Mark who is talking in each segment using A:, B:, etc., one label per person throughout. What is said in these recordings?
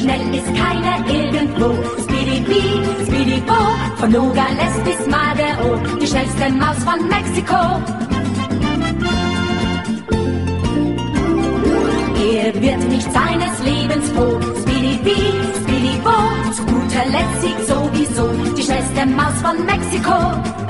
A: schnell ist keiner irgendwo. Speedy Speedy Bo, von Nogales bis Madero, die schnellste Maus von Mexiko. Er wird nicht seines Lebens froh. Speedy Bee, Speedy Bo, zu guter Letzt siegt sowieso die schnellste Maus von Mexiko.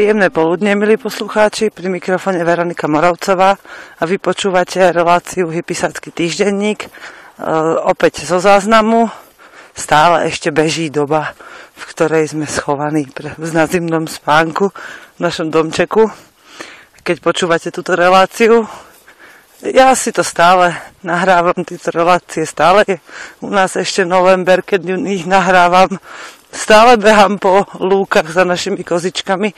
B: Príjemné poludne, milí poslucháči, pri mikrofone Veronika Moravcová a vy počúvate reláciu Hypisácky týždenník. E, opäť zo záznamu, stále ešte beží doba, v ktorej sme schovaní pre, v nazimnom spánku v našom domčeku. Keď počúvate túto reláciu, ja si to stále nahrávam, tieto relácie stále u nás ešte november, keď ich nahrávam stále behám po lúkach za našimi kozičkami,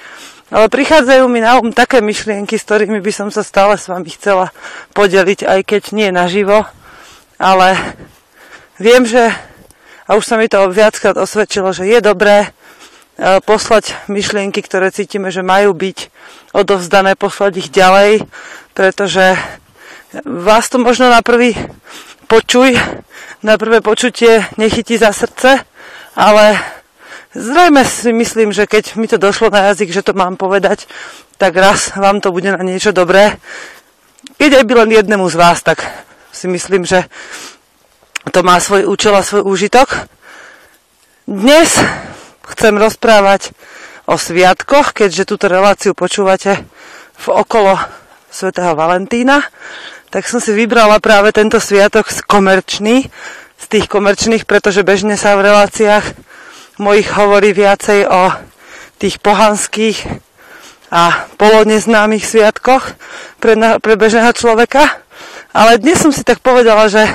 B: ale prichádzajú mi na um také myšlienky, s ktorými by som sa stále s vami chcela podeliť, aj keď nie naživo, ale viem, že, a už sa mi to viackrát osvedčilo, že je dobré e, poslať myšlienky, ktoré cítime, že majú byť odovzdané, poslať ich ďalej, pretože vás to možno na prvý počuj, na prvé počutie nechytí za srdce, ale Zrejme si myslím, že keď mi to došlo na jazyk, že to mám povedať, tak raz vám to bude na niečo dobré. Keď aj by len jednému z vás, tak si myslím, že to má svoj účel a svoj úžitok. Dnes chcem rozprávať o sviatkoch, keďže túto reláciu počúvate v okolo svätého Valentína, tak som si vybrala práve tento sviatok komerčný, z tých komerčných, pretože bežne sa v reláciách mojich hovorí viacej o tých pohanských a poloneznámych sviatkoch pre, pre bežného človeka. Ale dnes som si tak povedala, že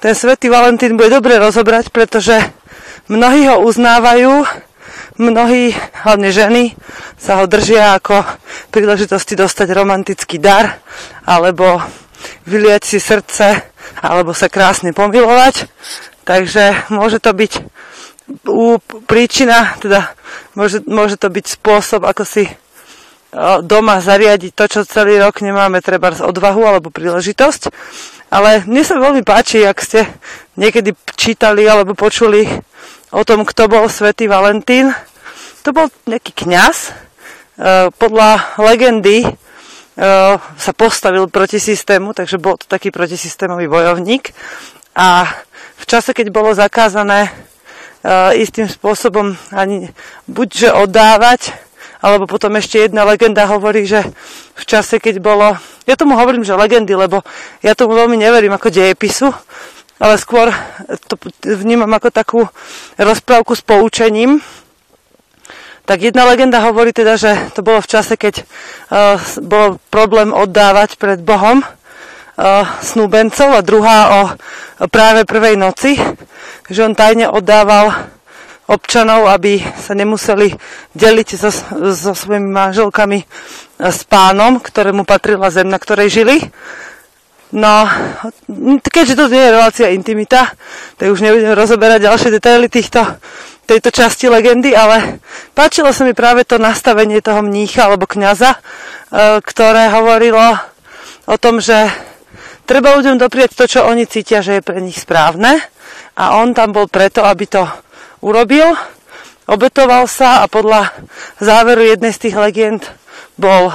B: ten svätý Valentín bude dobre rozobrať, pretože mnohí ho uznávajú, mnohí, hlavne ženy, sa ho držia ako príležitosti dostať romantický dar, alebo vyliať si srdce, alebo sa krásne pomilovať. Takže môže to byť príčina, teda môže, môže to byť spôsob, ako si doma zariadiť to, čo celý rok nemáme treba z odvahu alebo príležitosť. Ale mne sa veľmi páči, ak ste niekedy čítali alebo počuli o tom, kto bol svätý Valentín. To bol nejaký kňaz. E, podľa legendy e, sa postavil proti systému, takže bol to taký protisystémový bojovník. A v čase, keď bolo zakázané istým spôsobom ani buď že oddávať, alebo potom ešte jedna legenda hovorí, že v čase, keď bolo... Ja tomu hovorím, že legendy, lebo ja tomu veľmi neverím ako dejepisu, ale skôr to vnímam ako takú rozprávku s poučením. Tak jedna legenda hovorí teda, že to bolo v čase, keď uh, bol problém oddávať pred Bohom snúbencov a druhá o, práve prvej noci že on tajne oddával občanov, aby sa nemuseli deliť so, so svojimi manželkami s pánom, ktorému patrila zem, na ktorej žili. No, keďže to nie je relácia intimita, tak už nebudem rozoberať ďalšie detaily týchto, tejto časti legendy, ale páčilo sa mi práve to nastavenie toho mnícha alebo kňaza, e, ktoré hovorilo o tom, že treba ľuďom doprieť to, čo oni cítia, že je pre nich správne a on tam bol preto, aby to urobil. Obetoval sa a podľa záveru jednej z tých legend bol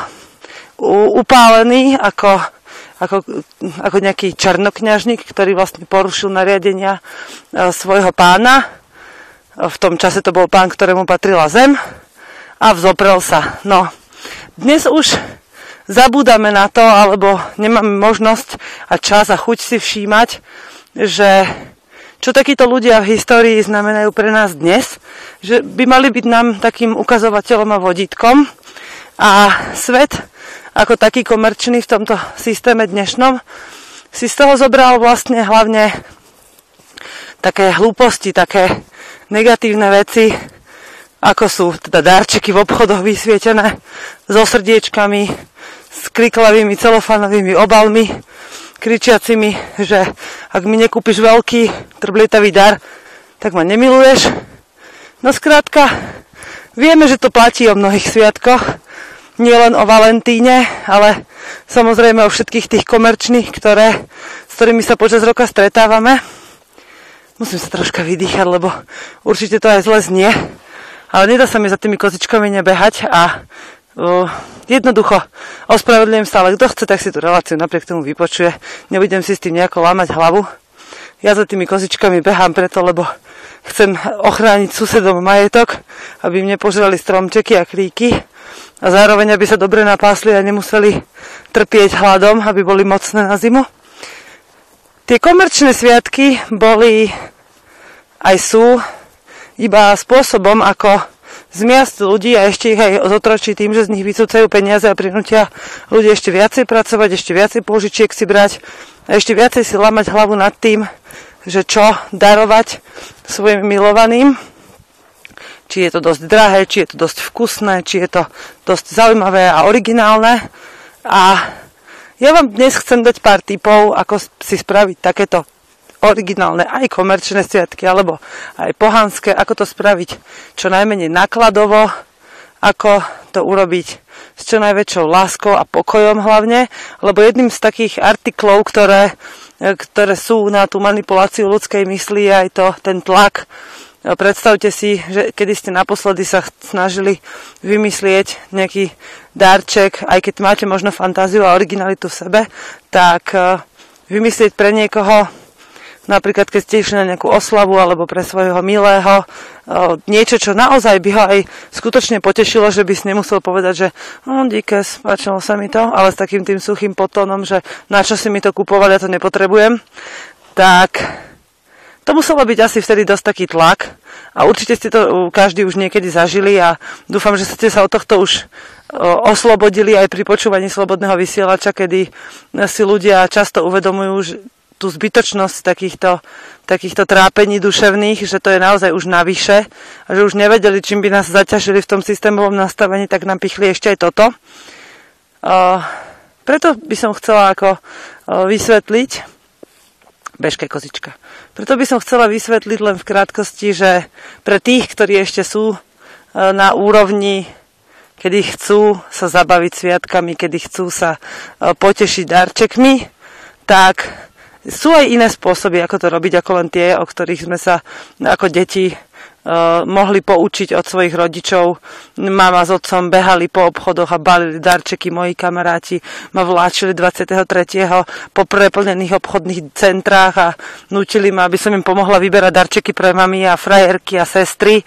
B: upálený ako, ako, ako nejaký černokňažník, ktorý vlastne porušil nariadenia e, svojho pána. V tom čase to bol pán, ktorému patrila zem a vzoprel sa. No, dnes už zabúdame na to, alebo nemáme možnosť a čas a chuť si všímať, že čo takíto ľudia v histórii znamenajú pre nás dnes, že by mali byť nám takým ukazovateľom a vodítkom. A svet, ako taký komerčný v tomto systéme dnešnom, si z toho zobral vlastne hlavne také hlúposti, také negatívne veci, ako sú teda darčeky v obchodoch vysvietené so srdiečkami, s kriklavými celofánovými obalmi, kričiacimi, že ak mi nekúpiš veľký trblietavý dar, tak ma nemiluješ. No skrátka, vieme, že to platí o mnohých sviatkoch, nie len o Valentíne, ale samozrejme o všetkých tých komerčných, ktoré, s ktorými sa počas roka stretávame. Musím sa troška vydýchať, lebo určite to aj zle znie. Ale nedá sa mi za tými kozičkami nebehať a jednoducho ospravedlňujem sa, ale kto chce, tak si tú reláciu napriek tomu vypočuje. Nebudem si s tým nejako lámať hlavu. Ja za tými kozičkami behám preto, lebo chcem ochrániť susedom majetok, aby mne požrali stromčeky a kríky a zároveň, aby sa dobre napásli a nemuseli trpieť hladom, aby boli mocné na zimu. Tie komerčné sviatky boli aj sú iba spôsobom, ako zmiasť ľudí a ešte ich aj zotročiť tým, že z nich vycúcajú peniaze a prinútia ľudí ešte viacej pracovať, ešte viacej pôžičiek si brať a ešte viacej si lamať hlavu nad tým, že čo darovať svojim milovaným. Či je to dosť drahé, či je to dosť vkusné, či je to dosť zaujímavé a originálne. A ja vám dnes chcem dať pár tipov, ako si spraviť takéto originálne aj komerčné sviatky, alebo aj pohanské, ako to spraviť čo najmenej nákladovo, ako to urobiť s čo najväčšou láskou a pokojom hlavne, lebo jedným z takých artiklov, ktoré ktoré sú na tú manipuláciu ľudskej mysli aj to, ten tlak. Predstavte si, že kedy ste naposledy sa snažili vymyslieť nejaký darček, aj keď máte možno fantáziu a originalitu v sebe, tak eh, vymyslieť pre niekoho napríklad keď ste išli na nejakú oslavu alebo pre svojho milého, niečo, čo naozaj by ho aj skutočne potešilo, že by si nemusel povedať, že no, díkes, páčilo sa mi to, ale s takým tým suchým potónom, že na čo si mi to kupovať, ja to nepotrebujem, tak to muselo byť asi vtedy dosť taký tlak a určite ste to každý už niekedy zažili a dúfam, že ste sa od tohto už oslobodili aj pri počúvaní slobodného vysielača, kedy si ľudia často uvedomujú, tú zbytočnosť takýchto, takýchto trápení duševných, že to je naozaj už navyše a že už nevedeli, čím by nás zaťažili v tom systémovom nastavení, tak nám pichli ešte aj toto. Uh, preto by som chcela ako uh, vysvetliť, bežke kozička, preto by som chcela vysvetliť len v krátkosti, že pre tých, ktorí ešte sú uh, na úrovni kedy chcú sa zabaviť sviatkami, kedy chcú sa potešiť darčekmi, tak sú aj iné spôsoby, ako to robiť, ako len tie, o ktorých sme sa ako deti uh, mohli poučiť od svojich rodičov. Mama s otcom behali po obchodoch a balili darčeky. Moji kamaráti ma vláčili 23. po preplnených obchodných centrách a nutili ma, aby som im pomohla vyberať darčeky pre mami a frajerky a sestry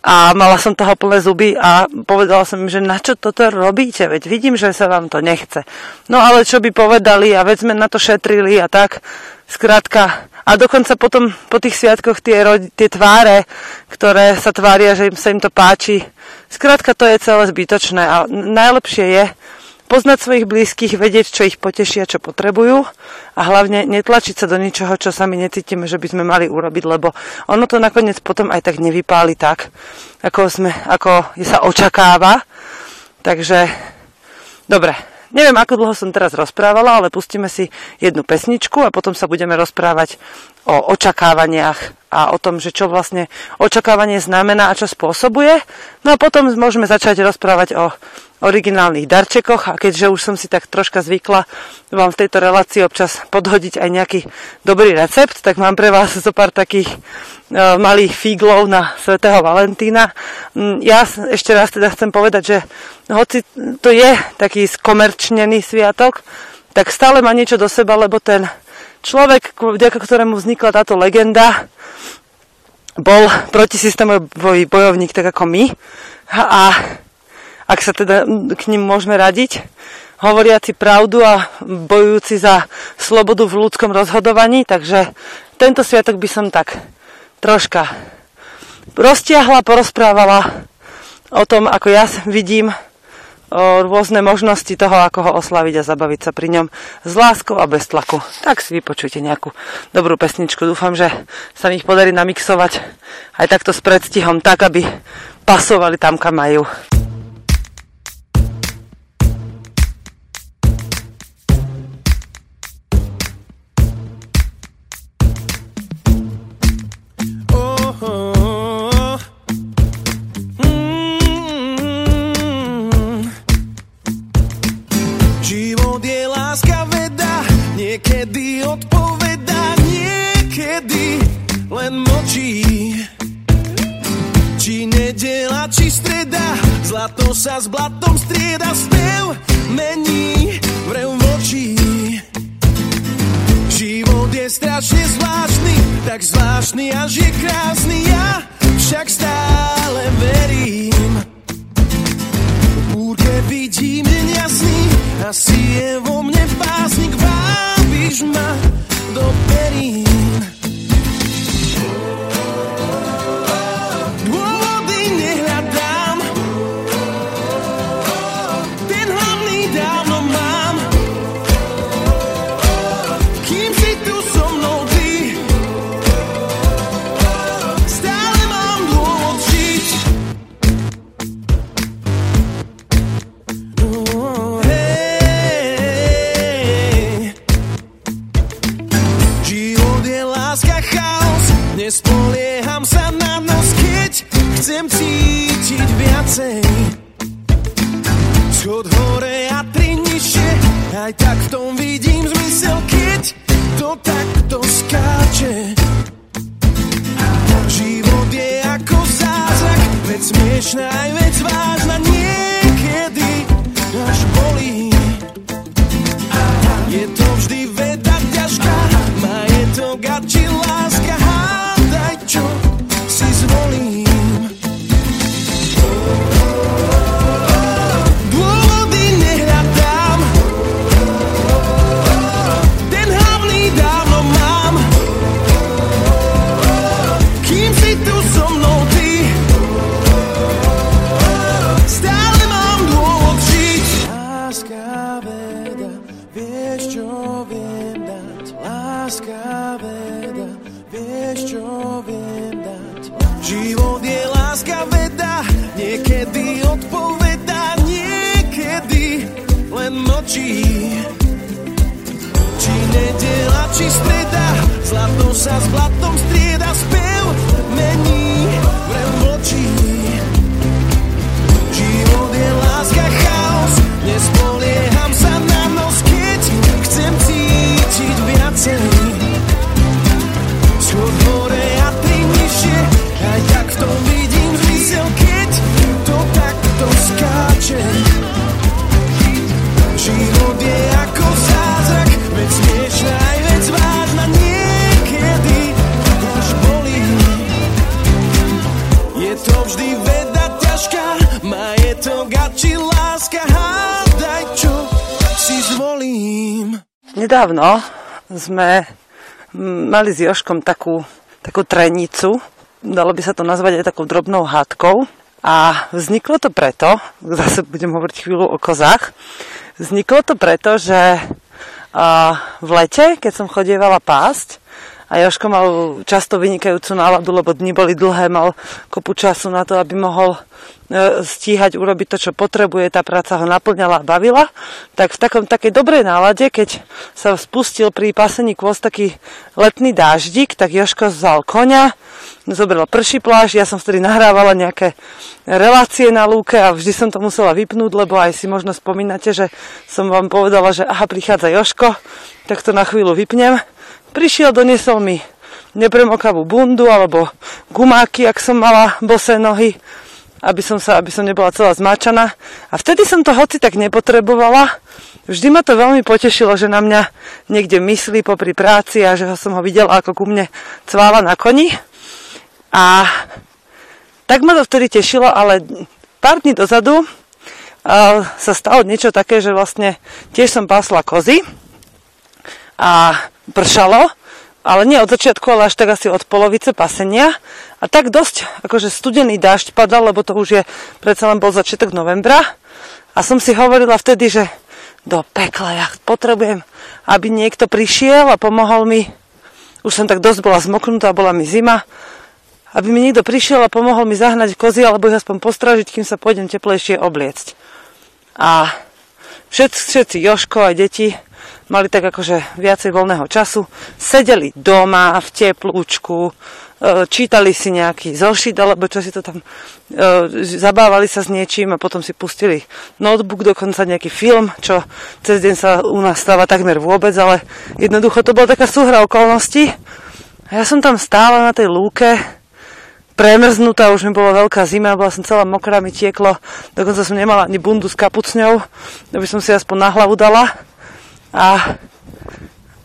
B: a mala som toho plné zuby a povedala som im, že na čo toto robíte, veď vidím, že sa vám to nechce. No ale čo by povedali a veď sme na to šetrili a tak, skrátka. A dokonca potom po tých sviatkoch tie, tie tváre, ktoré sa tvária, že im sa im to páči, skrátka to je celé zbytočné a najlepšie je, poznať svojich blízkych, vedieť, čo ich potešia, čo potrebujú a hlavne netlačiť sa do ničoho, čo sami necítime, že by sme mali urobiť, lebo ono to nakoniec potom aj tak nevypáli tak, ako, sme, ako sa očakáva. Takže, dobre, Neviem, ako dlho som teraz rozprávala, ale pustíme si jednu pesničku a potom sa budeme rozprávať o očakávaniach a o tom, že čo vlastne očakávanie znamená a čo spôsobuje. No a potom môžeme začať rozprávať o originálnych darčekoch a keďže už som si tak troška zvykla vám v tejto relácii občas podhodiť aj nejaký dobrý recept, tak mám pre vás zo pár takých uh, malých fíglov na svätého Valentína. Um, ja ešte raz teda chcem povedať, že hoci to je taký skomerčnený sviatok, tak stále má niečo do seba, lebo ten človek, vďaka ktorému vznikla táto legenda, bol protisystémový bojovník tak ako my a ak sa teda k ním môžeme radiť, hovoriaci pravdu a bojujúci za slobodu v ľudskom rozhodovaní, takže tento sviatok by som tak troška roztiahla, porozprávala o tom, ako ja vidím
C: rôzne možnosti toho, ako ho oslaviť a zabaviť sa pri ňom s láskou a bez tlaku. Tak si vypočujte nejakú dobrú pesničku. Dúfam, že sa mi ich podarí namixovať aj takto s predstihom, tak aby pasovali tam, kam majú. Nedávno sme mali s Joškom takú, takú trenicu, dalo by sa to nazvať aj takou drobnou hádkou. A vzniklo to preto, zase budem hovoriť chvíľu o kozách, vzniklo to preto, že v lete, keď som chodievala pásť, a Joško mal často vynikajúcu náladu, lebo dni boli dlhé, mal kopu času na to, aby mohol e, stíhať urobiť to, čo potrebuje, tá práca ho naplňala a bavila, tak v takom takej dobrej nálade, keď sa spustil pri pasení kôz taký letný dáždik, tak Joško vzal konia, zobral prší pláž, ja som vtedy nahrávala nejaké relácie na lúke a vždy som to musela vypnúť, lebo aj si možno spomínate, že som vám povedala, že aha, prichádza Joško, tak to na chvíľu vypnem Prišiel, doniesol mi nepremokavú bundu alebo gumáky, ak som mala bosé nohy, aby som, sa, aby som nebola celá zmáčaná. A vtedy som to hoci tak nepotrebovala. Vždy ma to veľmi potešilo, že na mňa niekde myslí popri práci a že som ho videla, ako ku mne cvála na koni. A tak ma to vtedy tešilo, ale pár dní dozadu sa stalo niečo také, že vlastne tiež som pásla kozy a pršalo, ale nie od začiatku, ale až tak asi od polovice pasenia. A tak dosť akože studený dážď padal, lebo to už je predsa len bol začiatok novembra.
B: A som si hovorila vtedy, že do pekla ja potrebujem, aby niekto prišiel a pomohol mi. Už som tak dosť bola zmoknutá, bola mi zima. Aby mi niekto prišiel a pomohol mi zahnať kozy, alebo ich aspoň postražiť, kým sa pôjdem teplejšie obliecť. A všetci, všetci Joško a deti mali tak akože viacej voľného času, sedeli doma v teplúčku, e, čítali si nejaký zošit, alebo čo si to tam, e, zabávali sa s niečím a potom si pustili notebook, dokonca nejaký film, čo cez deň sa u nás stáva takmer vôbec, ale jednoducho to bola taká súhra okolností. Ja som tam stála na tej lúke, premrznutá, už mi bola veľká zima, bola som celá mokrá, mi tieklo, dokonca som nemala ani bundu s kapucňou, aby som si aspoň na hlavu dala. A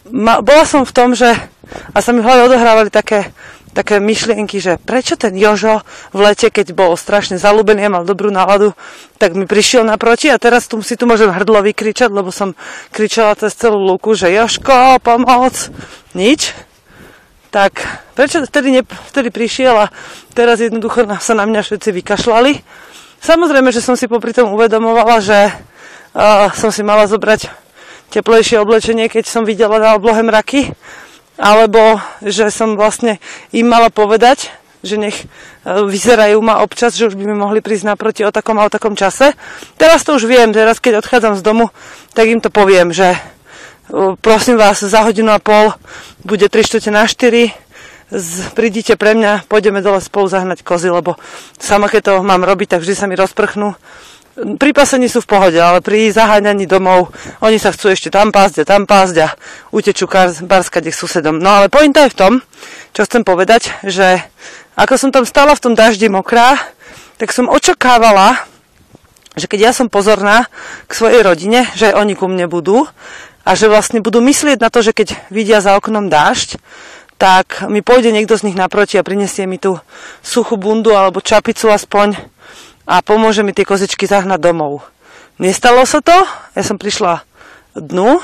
B: ma, bola som v tom, že a sa mi v hlave odohrávali také, také myšlienky, že prečo ten Jožo v lete, keď bol strašne zalúbený a mal dobrú náladu, tak mi prišiel naproti a teraz tu, si tu môžem hrdlo vykričať, lebo som kričala cez celú lúku, že Jožko, pomoc, nič. Tak prečo vtedy, ne, vtedy prišiel a teraz jednoducho sa na mňa všetci vykašľali. Samozrejme, že som si popri tom uvedomovala, že uh, som si mala zobrať teplejšie oblečenie, keď som videla na oblohe mraky, alebo že som vlastne im mala povedať, že nech e, vyzerajú ma občas, že už by mi mohli prísť naproti o takom a o takom čase. Teraz to už viem, teraz keď odchádzam z domu, tak im to poviem, že e, prosím vás, za hodinu a pol bude 3 na 4, prídite pre mňa, pôjdeme dole spolu zahnať kozy, lebo sama keď to mám robiť, tak vždy sa mi rozprchnú pri pasení sú v pohode, ale pri zaháňaní domov oni sa chcú ešte tam pásť a tam pásť a utečú barskať ich susedom. No ale pointa je v tom, čo chcem povedať, že ako som tam stála v tom daždi mokrá, tak som očakávala, že keď ja som pozorná k svojej rodine, že oni ku mne budú a že vlastne budú myslieť na to, že keď vidia za oknom dážď, tak mi pôjde niekto z nich naproti a prinesie mi tú suchú bundu alebo čapicu aspoň a pomôže mi tie kozičky zahnať domov. Nestalo sa to, ja som prišla dnu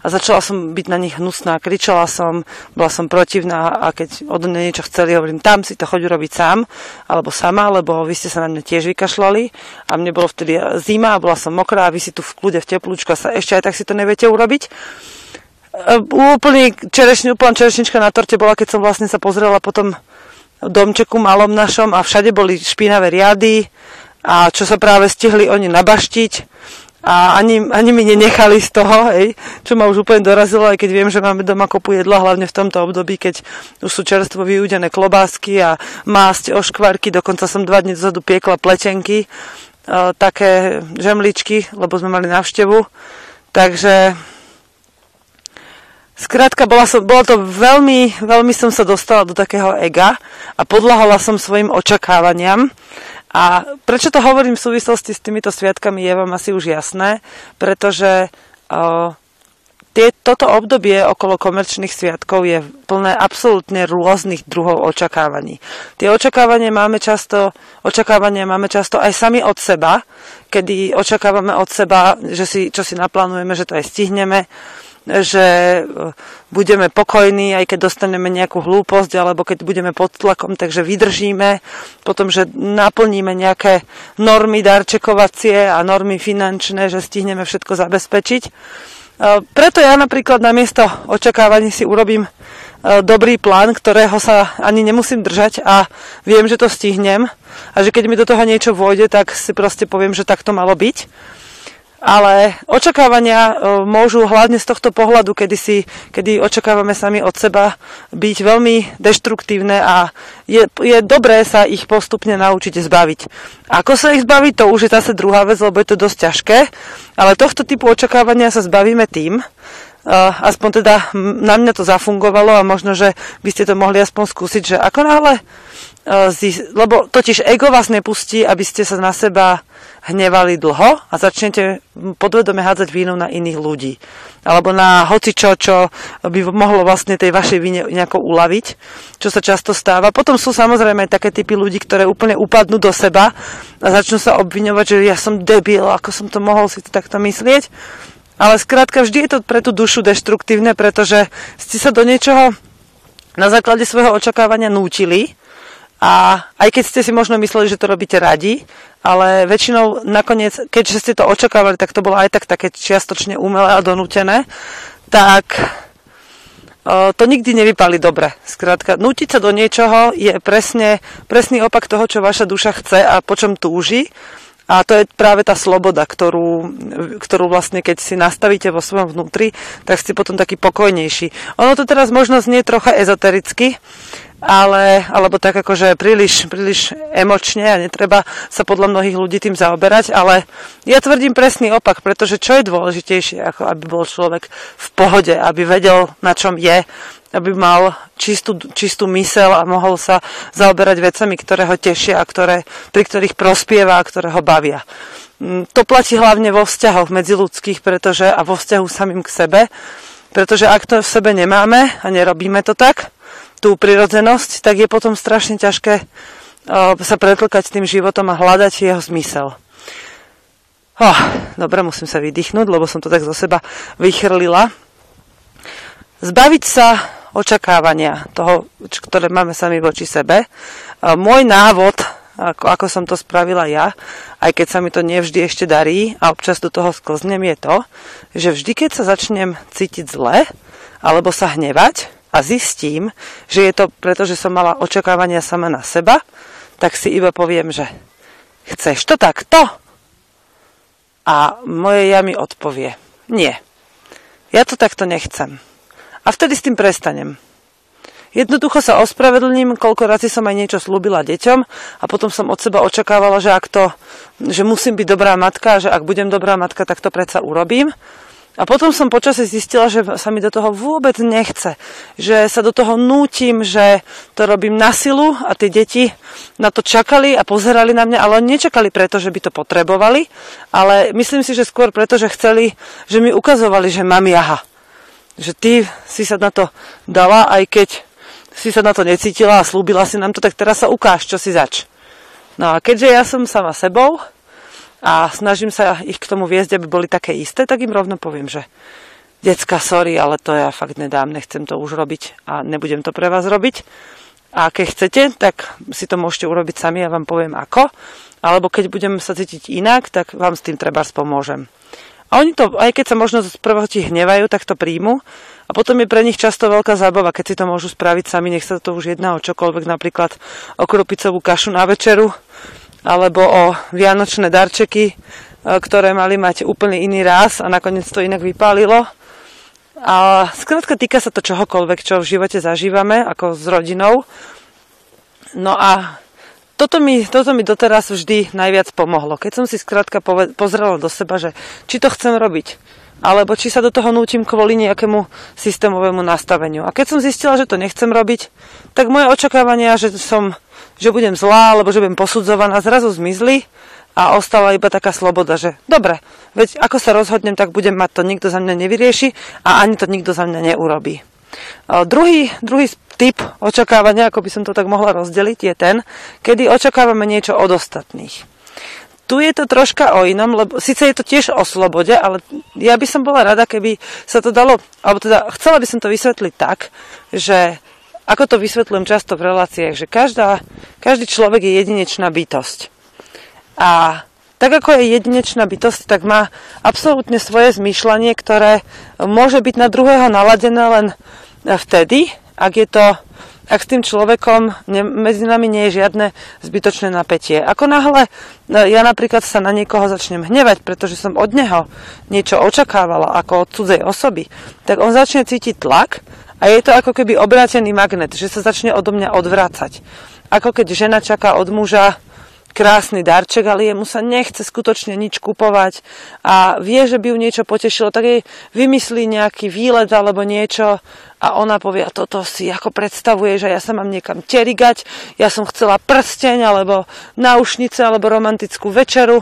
B: a začala som byť na nich hnusná, kričala som, bola som protivná a keď od mňa niečo chceli, hovorím, tam si to choď robiť sám, alebo sama, lebo vy ste sa na mňa tiež vykašľali a mne bolo vtedy zima a bola som mokrá a vy si tu v kľude v teplúčku a sa ešte aj tak si to neviete urobiť. E, úplný čerešný, úplná čerešnička na torte bola, keď som vlastne sa pozrela potom domčeku malom našom a všade boli špinavé riady a čo sa práve stihli oni nabaštiť a ani, ani mi nenechali z toho, hej, čo ma už úplne dorazilo, aj keď viem, že máme doma kopu jedla, hlavne v tomto období, keď už sú čerstvo vyúdené klobásky a másť oškvarky, dokonca som dva dní dozadu piekla pletenky, e, také žemličky, lebo sme mali návštevu. Takže Skrátka, bola, som, bola to veľmi, veľmi som sa dostala do takého ega a podľahala som svojim očakávaniam. A prečo to hovorím v súvislosti s týmito sviatkami je vám asi už jasné, pretože o, tie, toto obdobie okolo komerčných sviatkov je plné absolútne rôznych druhov očakávaní. Tie očakávania máme často, očakávania máme často aj sami od seba, kedy očakávame od seba, že si, čo si naplánujeme, že to aj stihneme, že e, budeme pokojní, aj keď dostaneme nejakú hlúposť, alebo keď budeme pod tlakom, takže vydržíme, potom, že naplníme nejaké normy darčekovacie a normy finančné, že stihneme všetko zabezpečiť. E, preto ja napríklad na miesto očakávaní si urobím e, dobrý plán, ktorého sa ani nemusím držať a viem, že to stihnem. A že keď mi do toho niečo vôjde, tak si proste poviem, že tak to malo byť ale očakávania e, môžu hlavne z tohto pohľadu, kedy, si, kedy očakávame sami od seba, byť veľmi deštruktívne a je, je dobré sa ich postupne naučiť zbaviť. Ako sa ich zbaviť, to už je zase druhá vec, lebo je to dosť ťažké, ale tohto typu očakávania sa zbavíme tým, aspoň teda na mňa to zafungovalo a možno, že by ste to mohli aspoň skúsiť, že ako náhle uh, lebo totiž ego vás nepustí, aby ste sa na seba hnevali dlho a začnete podvedome hádzať vínu na iných ľudí. Alebo na hocičo, čo by mohlo vlastne tej vašej vine nejako uľaviť, čo sa často stáva. Potom sú samozrejme také typy ľudí, ktoré úplne upadnú do seba a začnú sa obviňovať, že ja som debil, ako som to mohol si to takto myslieť. Ale skrátka vždy je to pre tú dušu deštruktívne, pretože ste sa do niečoho na základe svojho očakávania núčili A aj keď ste si možno mysleli, že to robíte radi, ale väčšinou nakoniec, keďže ste to očakávali, tak to bolo aj tak také čiastočne umelé a donútené, tak to nikdy nevypali dobre. Skrátka, nútiť sa do niečoho je presne, presný opak toho, čo vaša duša chce a po čom túži. A to je práve tá sloboda, ktorú, ktorú vlastne keď si nastavíte vo svojom vnútri, tak ste potom taký pokojnejší. Ono to teraz možno znie trocha ezotericky, ale, alebo tak akože príliš, príliš emočne a netreba sa podľa mnohých ľudí tým zaoberať, ale ja tvrdím presný opak, pretože čo je dôležitejšie, ako aby bol človek v pohode, aby vedel, na čom je, aby mal čistú, čistú mysel a mohol sa zaoberať vecami, ktoré ho tešia a ktoré, pri ktorých prospieva a ktoré ho bavia. Mm, to platí hlavne vo vzťahoch medziludských, pretože a vo vzťahu samým k sebe, pretože ak to v sebe nemáme a nerobíme to tak, tú prirodzenosť, tak je potom strašne ťažké uh, sa pretlkať tým životom a hľadať jeho zmysel. Oh, dobre, musím sa vydýchnuť, lebo som to tak zo seba vychrlila. Zbaviť sa očakávania toho, ktoré máme sami voči sebe. Môj návod, ako, ako som to spravila ja, aj keď sa mi to nevždy ešte darí a občas do toho sklznem, je to, že vždy, keď sa začnem cítiť zle alebo sa hnevať, a zistím, že je to preto, že som mala očakávania sama na seba, tak si iba poviem, že chceš to takto? A moje ja mi odpovie, nie, ja to takto nechcem. A vtedy s tým prestanem. Jednoducho sa ospravedlním, koľko razy som aj niečo slúbila deťom a potom som od seba očakávala, že ak to, že musím byť dobrá matka, že ak budem dobrá matka, tak to predsa urobím. A potom som počasie zistila, že sa mi do toho vôbec nechce. Že sa do toho nútim, že to robím na silu a tie deti na to čakali a pozerali na mňa, ale nečakali preto, že by to potrebovali, ale myslím si, že skôr preto, že chceli, že mi ukazovali, že mám jaha. Že ty si sa na to dala, aj keď si sa na to necítila a slúbila si nám to, tak teraz sa ukáž, čo si zač. No a keďže ja som sama sebou, a snažím sa ich k tomu viesť, aby boli také isté, tak im rovno poviem, že decka, sorry, ale to ja fakt nedám, nechcem to už robiť a nebudem to pre vás robiť. A keď chcete, tak si to môžete urobiť sami, ja vám poviem ako. Alebo keď budem sa cítiť inak, tak vám s tým treba spomôžem. A oni to, aj keď sa možno z prvého ti hnevajú, tak to príjmu. A potom je pre nich často veľká zábava, keď si to môžu spraviť sami, nech sa to už jedná o čokoľvek, napríklad o krupicovú kašu na večeru, alebo o vianočné darčeky, e, ktoré mali mať úplne iný ráz a nakoniec to inak vypálilo. A skrátka týka sa to čohokoľvek, čo v živote zažívame, ako s rodinou. No a toto mi, toto mi doteraz vždy najviac pomohlo. Keď som si skrátka pozrela do seba, že či to chcem robiť, alebo či sa do toho nútim kvôli nejakému systémovému nastaveniu. A keď som zistila, že to nechcem robiť, tak moje očakávania, že som že budem zlá, alebo že budem posudzovaná, zrazu zmizli a ostala iba taká sloboda, že dobre, veď ako sa rozhodnem, tak budem mať to, nikto za mňa nevyrieši a ani to nikto za mňa neurobí. Druhý, druhý typ očakávania, ako by som to tak mohla rozdeliť, je ten, kedy očakávame niečo od ostatných. Tu je to troška o inom, lebo síce je to tiež o slobode, ale ja by som bola rada, keby sa to dalo, alebo teda chcela by som to vysvetliť tak, že ako to vysvetľujem často v reláciách, že každá, každý človek je jedinečná bytosť. A tak ako je jedinečná bytosť, tak má absolútne svoje zmýšľanie, ktoré môže byť na druhého naladené len vtedy, ak je to ak s tým človekom ne, medzi nami nie je žiadne zbytočné napätie. Ako náhle ja napríklad sa na niekoho začnem hnevať, pretože som od neho niečo očakávala ako od cudzej osoby, tak on začne cítiť tlak a je to ako keby obrátený magnet, že sa začne odo mňa odvrácať. Ako keď žena čaká od muža krásny darček, ale jemu sa nechce skutočne nič kupovať a vie, že by ju niečo potešilo, tak jej vymyslí nejaký výlet alebo niečo a ona povie, a toto si ako predstavuje, že ja sa mám niekam terigať, ja som chcela prsteň alebo náušnice alebo romantickú večeru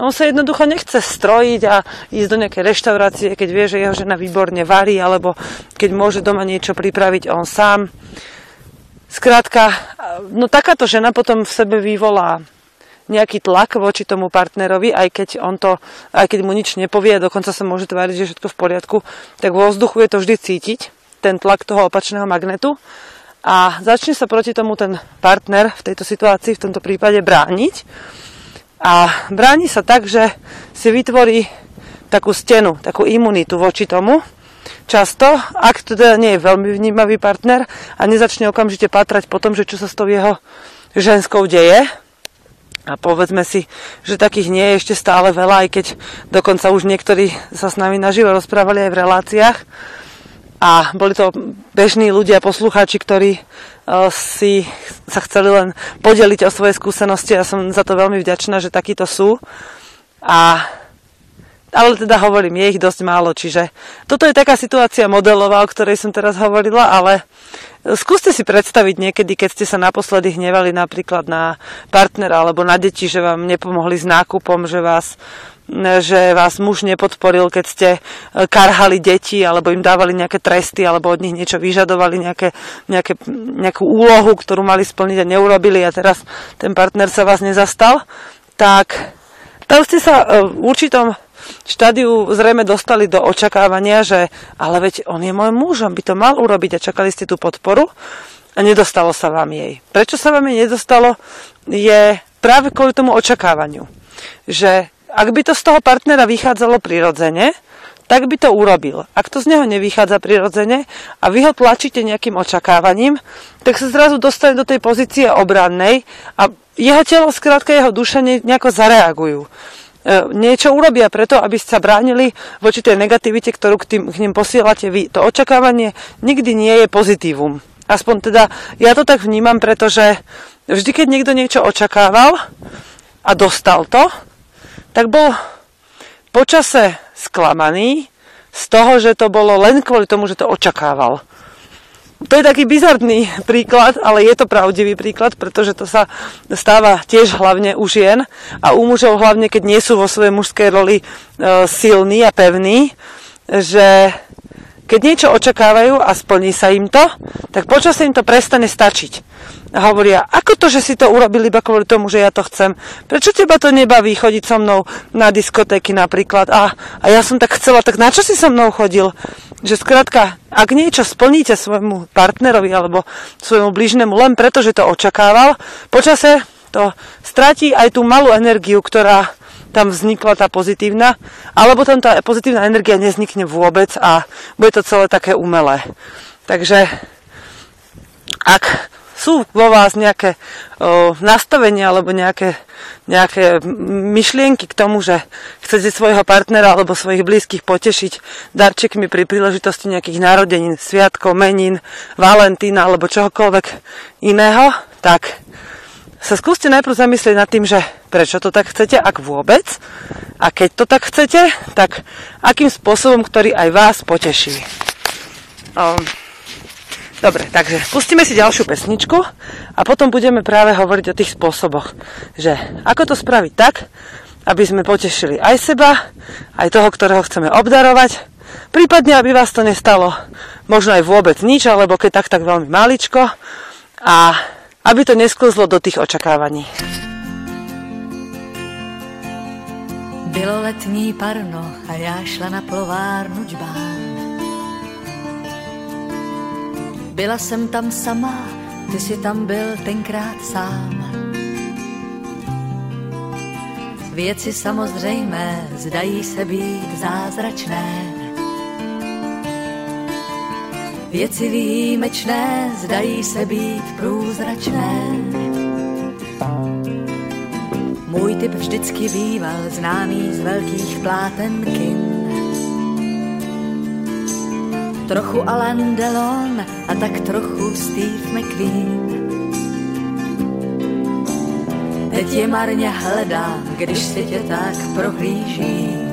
B: on sa jednoducho nechce strojiť a ísť do nejakej reštaurácie, keď vie, že jeho žena výborne varí, alebo keď môže doma niečo pripraviť on sám. Skrátka, no takáto žena potom v sebe vyvolá nejaký tlak voči tomu partnerovi, aj keď, on to, aj keď mu nič nepovie, dokonca sa môže tváriť, že je všetko v poriadku, tak vo vzduchu je to vždy cítiť, ten tlak toho opačného magnetu. a začne sa proti tomu ten partner v tejto situácii, v tomto prípade brániť. A bráni sa tak, že si vytvorí takú stenu, takú imunitu voči tomu. Často, ak teda nie je veľmi vnímavý partner a nezačne okamžite patrať po tom, že čo sa s tou jeho ženskou deje, a povedzme si, že takých nie je ešte stále veľa, aj keď dokonca už niektorí sa s nami naživo rozprávali aj v reláciách, a boli to bežní ľudia, poslucháči, ktorí uh, si sa chceli len podeliť o svoje skúsenosti a som za to veľmi vďačná, že takíto sú. A, ale teda hovorím, je ich dosť málo, čiže toto je taká situácia modelová, o ktorej som teraz hovorila, ale skúste si predstaviť niekedy, keď ste sa naposledy hnevali napríklad na partnera alebo na deti, že vám nepomohli s nákupom, že vás že vás muž nepodporil, keď ste e, karhali deti, alebo im dávali nejaké tresty, alebo od nich niečo vyžadovali, nejaké, nejaké, nejakú úlohu, ktorú mali splniť a neurobili a teraz ten partner sa vás nezastal, tak tam ste sa e, v určitom štádiu zrejme dostali do očakávania, že ale veď on je môj muž, on by to mal urobiť a čakali ste tú podporu a nedostalo sa vám jej. Prečo sa vám jej nedostalo, je práve kvôli tomu očakávaniu. Že ak by to z toho partnera vychádzalo prirodzene, tak by to urobil. Ak to z neho nevychádza prirodzene a vy ho tlačíte nejakým očakávaním, tak sa zrazu dostane do tej pozície obrannej a jeho telo, skrátka jeho duša nejako zareagujú. E, niečo urobia preto, aby sa bránili voči tej negativite, ktorú k, tým, k ním posielate vy. To očakávanie nikdy nie je pozitívum. Aspoň teda ja to tak vnímam, pretože vždy, keď niekto niečo očakával a dostal to, tak bol počase sklamaný z toho, že to bolo len kvôli tomu, že to očakával. To je taký bizarný príklad, ale je to pravdivý príklad, pretože to sa stáva tiež hlavne u žien a u mužov hlavne, keď nie sú vo svojej mužskej roli e, silní a pevní, že keď niečo očakávajú a splní sa im to, tak počasie im to prestane stačiť a hovoria, ako to, že si to urobil iba kvôli tomu, že ja to chcem? Prečo teba to nebaví chodiť so mnou na diskotéky napríklad? A, a ja som tak chcela, tak na čo si so mnou chodil? Že skrátka, ak niečo splníte svojmu partnerovi alebo svojmu blížnemu len preto, že to očakával, počase to stratí aj tú malú energiu, ktorá tam vznikla tá pozitívna, alebo tam tá pozitívna energia neznikne vôbec a bude to celé také umelé. Takže ak sú vo vás nejaké o, nastavenia alebo nejaké, nejaké myšlienky k tomu, že chcete svojho partnera alebo svojich blízkych potešiť darčekmi pri príležitosti nejakých narodenín, sviatkov, menín, Valentína alebo čohokoľvek iného, tak sa skúste najprv zamyslieť nad tým, že prečo to tak chcete, ak vôbec. A keď to tak chcete, tak akým spôsobom, ktorý aj vás poteší. Um, Dobre, takže pustíme si ďalšiu pesničku a potom budeme práve hovoriť o tých spôsoboch, že ako to spraviť tak, aby sme potešili aj seba, aj toho, ktorého chceme obdarovať, prípadne aby vás to nestalo možno aj vôbec nič, alebo keď tak, tak veľmi maličko a aby to nesklzlo do tých očakávaní.
D: Bylo letní parno a já šla na plovárnu džbán. Byla jsem tam sama, ty si tam byl tenkrát sám. Věci samozřejmé zdají se být zázračné. Věci výjimečné zdají se být průzračné. Můj typ vždycky býval známý z velkých pláten kin trochu Alain Delon a tak trochu Steve McQueen. Teď je marně hledám, když si tě tak prohlížím.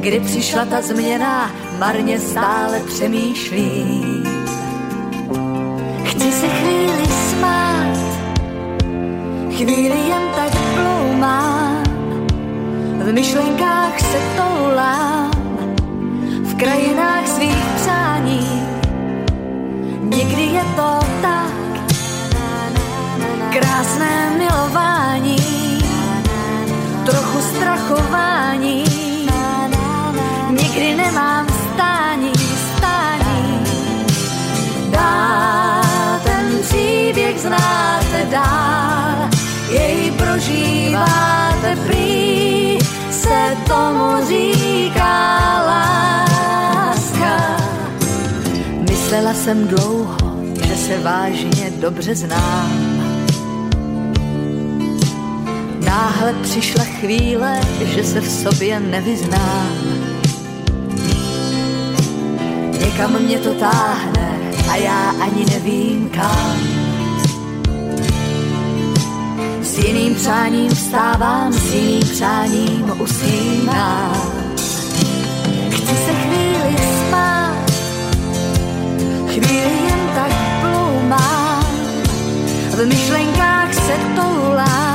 D: Kdy přišla ta změna, marně stále přemýšlím. Chci se chvíli smát, chvíli jen tak ploumám, v myšlenkách se toulám krajinách svých přání. Někdy je to tak, krásné milování, trochu strachování. Nikdy nemám dá, ten příběh znáte dál, jej prožíváte prý, se tomu říká láska. Myslela jsem dlouho, že se vážně dobře znám, Náhle přišla chvíle, že se v sobě nevyznám. Někam mě to táhne, a já ani nevím kam. S jiným přáním vstávám, s jiným přáním usínám. Chci se chvíli spát, chvíli jen tak ploumám, v myšlenkách se toulám,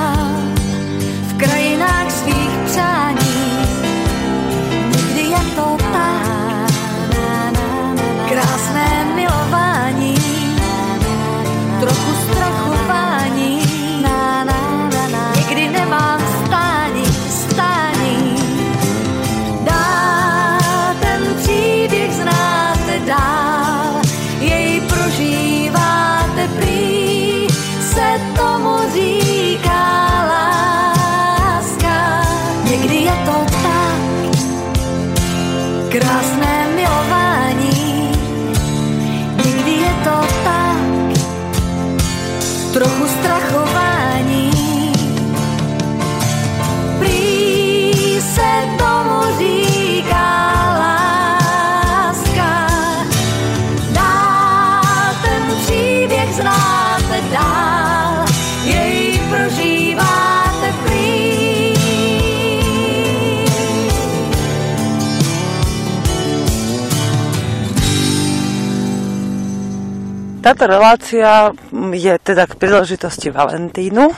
B: Táto relácia je teda k príležitosti Valentínu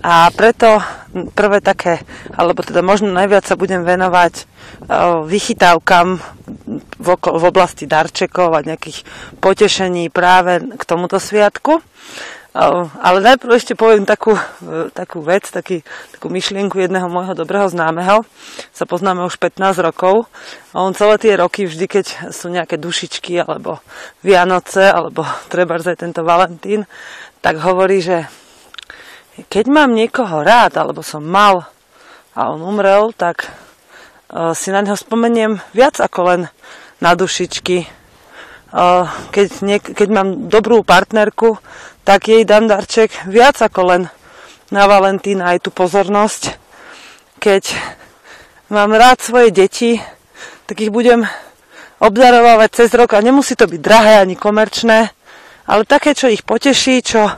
B: a preto prvé také, alebo teda možno najviac sa budem venovať e, vychytávkam v, oblasti darčekov a nejakých potešení práve k tomuto sviatku. Ale najprv ešte poviem takú, takú vec, taký, takú myšlienku jedného môjho dobrého známeho. Sa poznáme už 15 rokov. A on celé tie roky, vždy keď sú nejaké dušičky, alebo Vianoce, alebo treba aj tento Valentín, tak hovorí, že keď mám niekoho rád, alebo som mal a on umrel, tak uh, si na neho spomeniem viac ako len na dušičky. Keď, niek- keď mám dobrú partnerku, tak jej dám darček viac ako len na Valentína aj tú pozornosť. Keď mám rád svoje deti, tak ich budem obdarovávať cez rok a nemusí to byť drahé ani komerčné, ale také, čo ich poteší, čo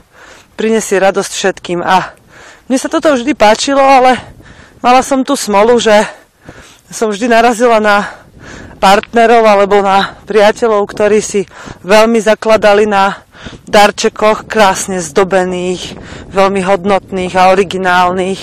B: prinesie radosť všetkým. A mne sa toto vždy páčilo, ale mala som tu smolu, že som vždy narazila na partnerov alebo na priateľov, ktorí si veľmi zakladali na darčekoch krásne zdobených, veľmi hodnotných a originálnych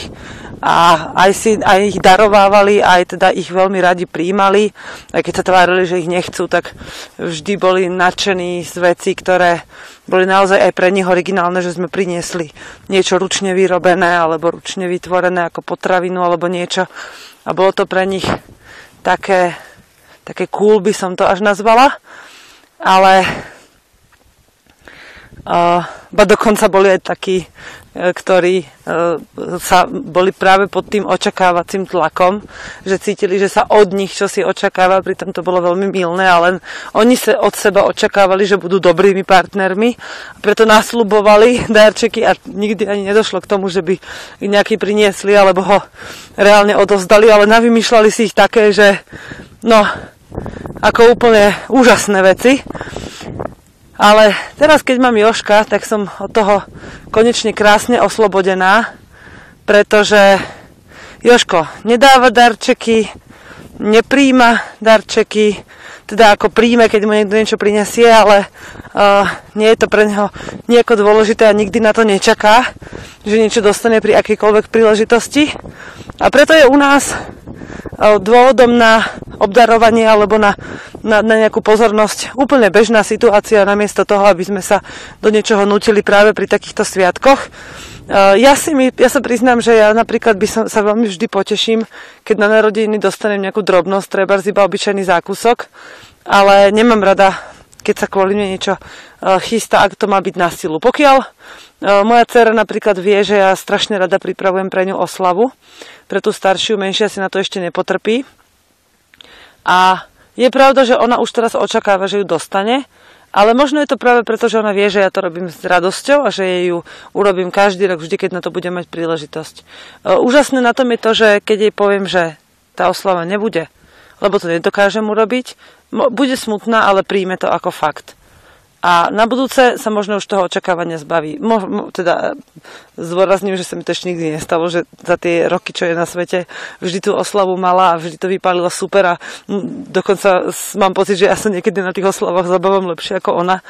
B: a aj, si, aj ich darovávali, aj teda ich veľmi radi príjmali. Aj keď sa tvárili, že ich nechcú, tak vždy boli nadšení z vecí, ktoré boli naozaj aj pre nich originálne, že sme priniesli niečo ručne vyrobené alebo ručne vytvorené ako potravinu alebo niečo. A bolo to pre nich také, také cool, by som to až nazvala. Ale Uh, ba dokonca boli aj takí, ktorí uh, sa boli práve pod tým očakávacím tlakom, že cítili, že sa od nich čo si očakáva, pritom to bolo veľmi milné, ale oni sa od seba očakávali, že budú dobrými partnermi, preto nasľubovali darčeky a nikdy ani nedošlo k tomu, že by nejaký priniesli alebo ho reálne odozdali, ale navymýšľali si ich také, že no, ako úplne úžasné veci. Ale teraz, keď mám Joška, tak som od toho konečne krásne oslobodená, pretože Joško nedáva darčeky, nepríjma darčeky, teda ako príjme, keď mu niekto niečo prinesie, ale uh, nie je to pre neho nejako dôležité a nikdy na to nečaká, že niečo dostane pri akýkoľvek príležitosti. A preto je u nás uh, dôvodom na obdarovanie alebo na, na, na nejakú pozornosť úplne bežná situácia namiesto toho, aby sme sa do niečoho nutili práve pri takýchto sviatkoch. Uh, ja, si mi, ja sa priznám, že ja napríklad by som sa veľmi vždy poteším, keď na narodiny dostanem nejakú drobnosť, treba iba obyčajný zákusok, ale nemám rada keď sa kvôli mne niečo chystá, ak to má byť na silu. Pokiaľ moja dcera napríklad vie, že ja strašne rada pripravujem pre ňu oslavu, pre tú staršiu, menšia si na to ešte nepotrpí. A je pravda, že ona už teraz očakáva, že ju dostane, ale možno je to práve preto, že ona vie, že ja to robím s radosťou a že jej ju urobím každý rok, vždy, keď na to budem mať príležitosť. E, úžasné na tom je to, že keď jej poviem, že tá oslava nebude, lebo to nedokážem urobiť, bude smutná, ale príjme to ako fakt. A na budúce sa možno už toho očakávania zbaví. Mo, mo, teda zdôrazním, že sa mi to ešte nikdy nestalo, že za tie roky, čo je na svete, vždy tú oslavu mala a vždy to vypálila super a dokonca mám pocit, že ja sa niekedy na tých oslavách zabávam lepšie ako ona.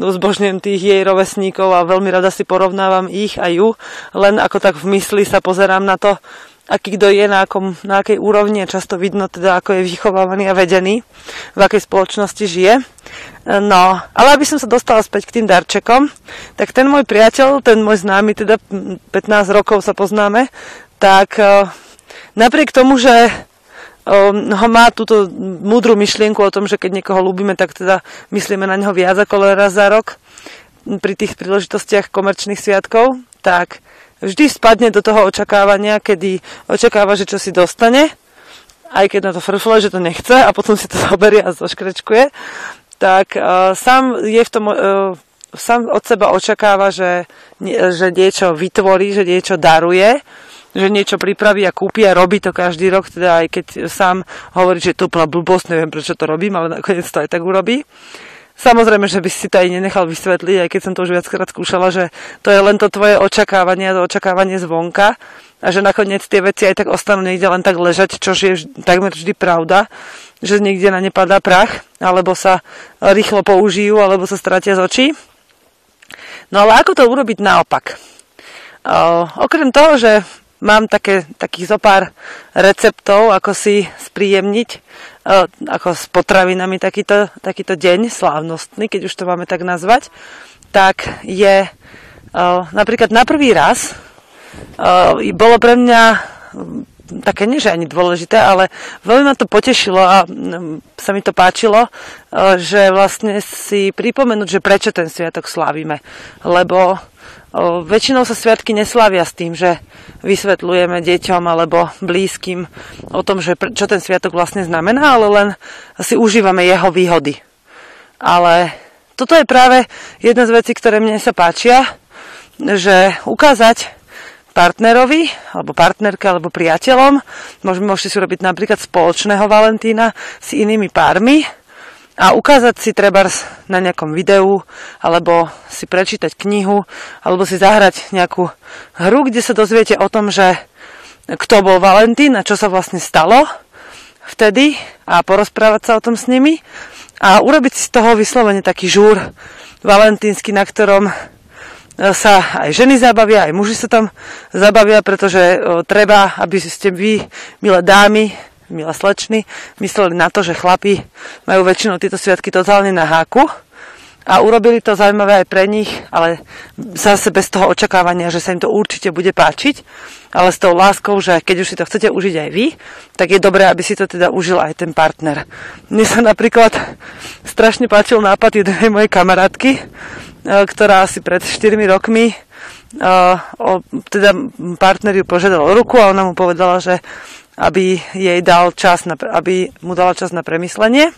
B: Zbožňujem tých jej rovesníkov a veľmi rada si porovnávam ich a ju, len ako tak v mysli sa pozerám na to, aký kto je, na, akom, na akej úrovni a často vidno teda, ako je vychovávaný a vedený, v akej spoločnosti žije. No, ale aby som sa dostala späť k tým darčekom, tak ten môj priateľ, ten môj známy, teda 15 rokov sa poznáme, tak uh, napriek tomu, že uh, ho má túto múdru myšlienku o tom, že keď niekoho ľúbime, tak teda myslíme na neho viac ako raz za rok pri tých príležitostiach komerčných sviatkov, tak vždy spadne do toho očakávania, kedy očakáva, že čo si dostane, aj keď na to frfle, že to nechce a potom si to zoberie a zoškrečkuje, tak uh, sám je v tom, uh, sám od seba očakáva, že, že niečo vytvorí, že niečo daruje, že niečo pripraví a kúpi a robí to každý rok, teda aj keď sám hovorí, že to úplná blbosť, neviem prečo to robím, ale nakoniec to aj tak urobí. Samozrejme, že by si to aj nenechal vysvetliť, aj keď som to už viackrát skúšala, že to je len to tvoje očakávanie, to očakávanie zvonka a že nakoniec tie veci aj tak ostanú niekde len tak ležať, čo je takmer vždy pravda, že niekde na ne padá prach, alebo sa rýchlo použijú, alebo sa stratia z očí. No ale ako to urobiť naopak? O, okrem toho, že mám také, takých zopár receptov, ako si spríjemniť ako s potravinami takýto, takýto deň slávnostný, keď už to máme tak nazvať, tak je napríklad na prvý raz bolo pre mňa také nie, že ani dôležité, ale veľmi ma to potešilo a sa mi to páčilo, že vlastne si pripomenúť, že prečo ten sviatok slávime. Lebo väčšinou sa sviatky neslavia s tým, že vysvetľujeme deťom alebo blízkym o tom, že čo ten sviatok vlastne znamená, ale len si užívame jeho výhody. Ale toto je práve jedna z vecí, ktoré mne sa páčia, že ukázať partnerovi, alebo partnerke, alebo priateľom, môžeme, môžete si urobiť napríklad spoločného Valentína s inými pármi, a ukázať si treba na nejakom videu, alebo si prečítať knihu, alebo si zahrať nejakú hru, kde sa dozviete o tom, že kto bol Valentín a čo sa vlastne stalo vtedy a porozprávať sa o tom s nimi a urobiť si z toho vyslovene taký žúr valentínsky, na ktorom sa aj ženy zabavia, aj muži sa tam zabavia, pretože treba, aby ste vy, milé dámy, milé slečny, mysleli na to, že chlapi majú väčšinou tieto sviatky totálne na háku a urobili to zaujímavé aj pre nich, ale zase bez toho očakávania, že sa im to určite bude páčiť, ale s tou láskou, že keď už si to chcete užiť aj vy, tak je dobré, aby si to teda užil aj ten partner. Mne sa napríklad strašne páčil nápad jednej mojej kamarátky, ktorá asi pred 4 rokmi Uh, o, teda partner ju požiadal o ruku a ona mu povedala, že aby jej dal čas, na, aby mu dala čas na premyslenie,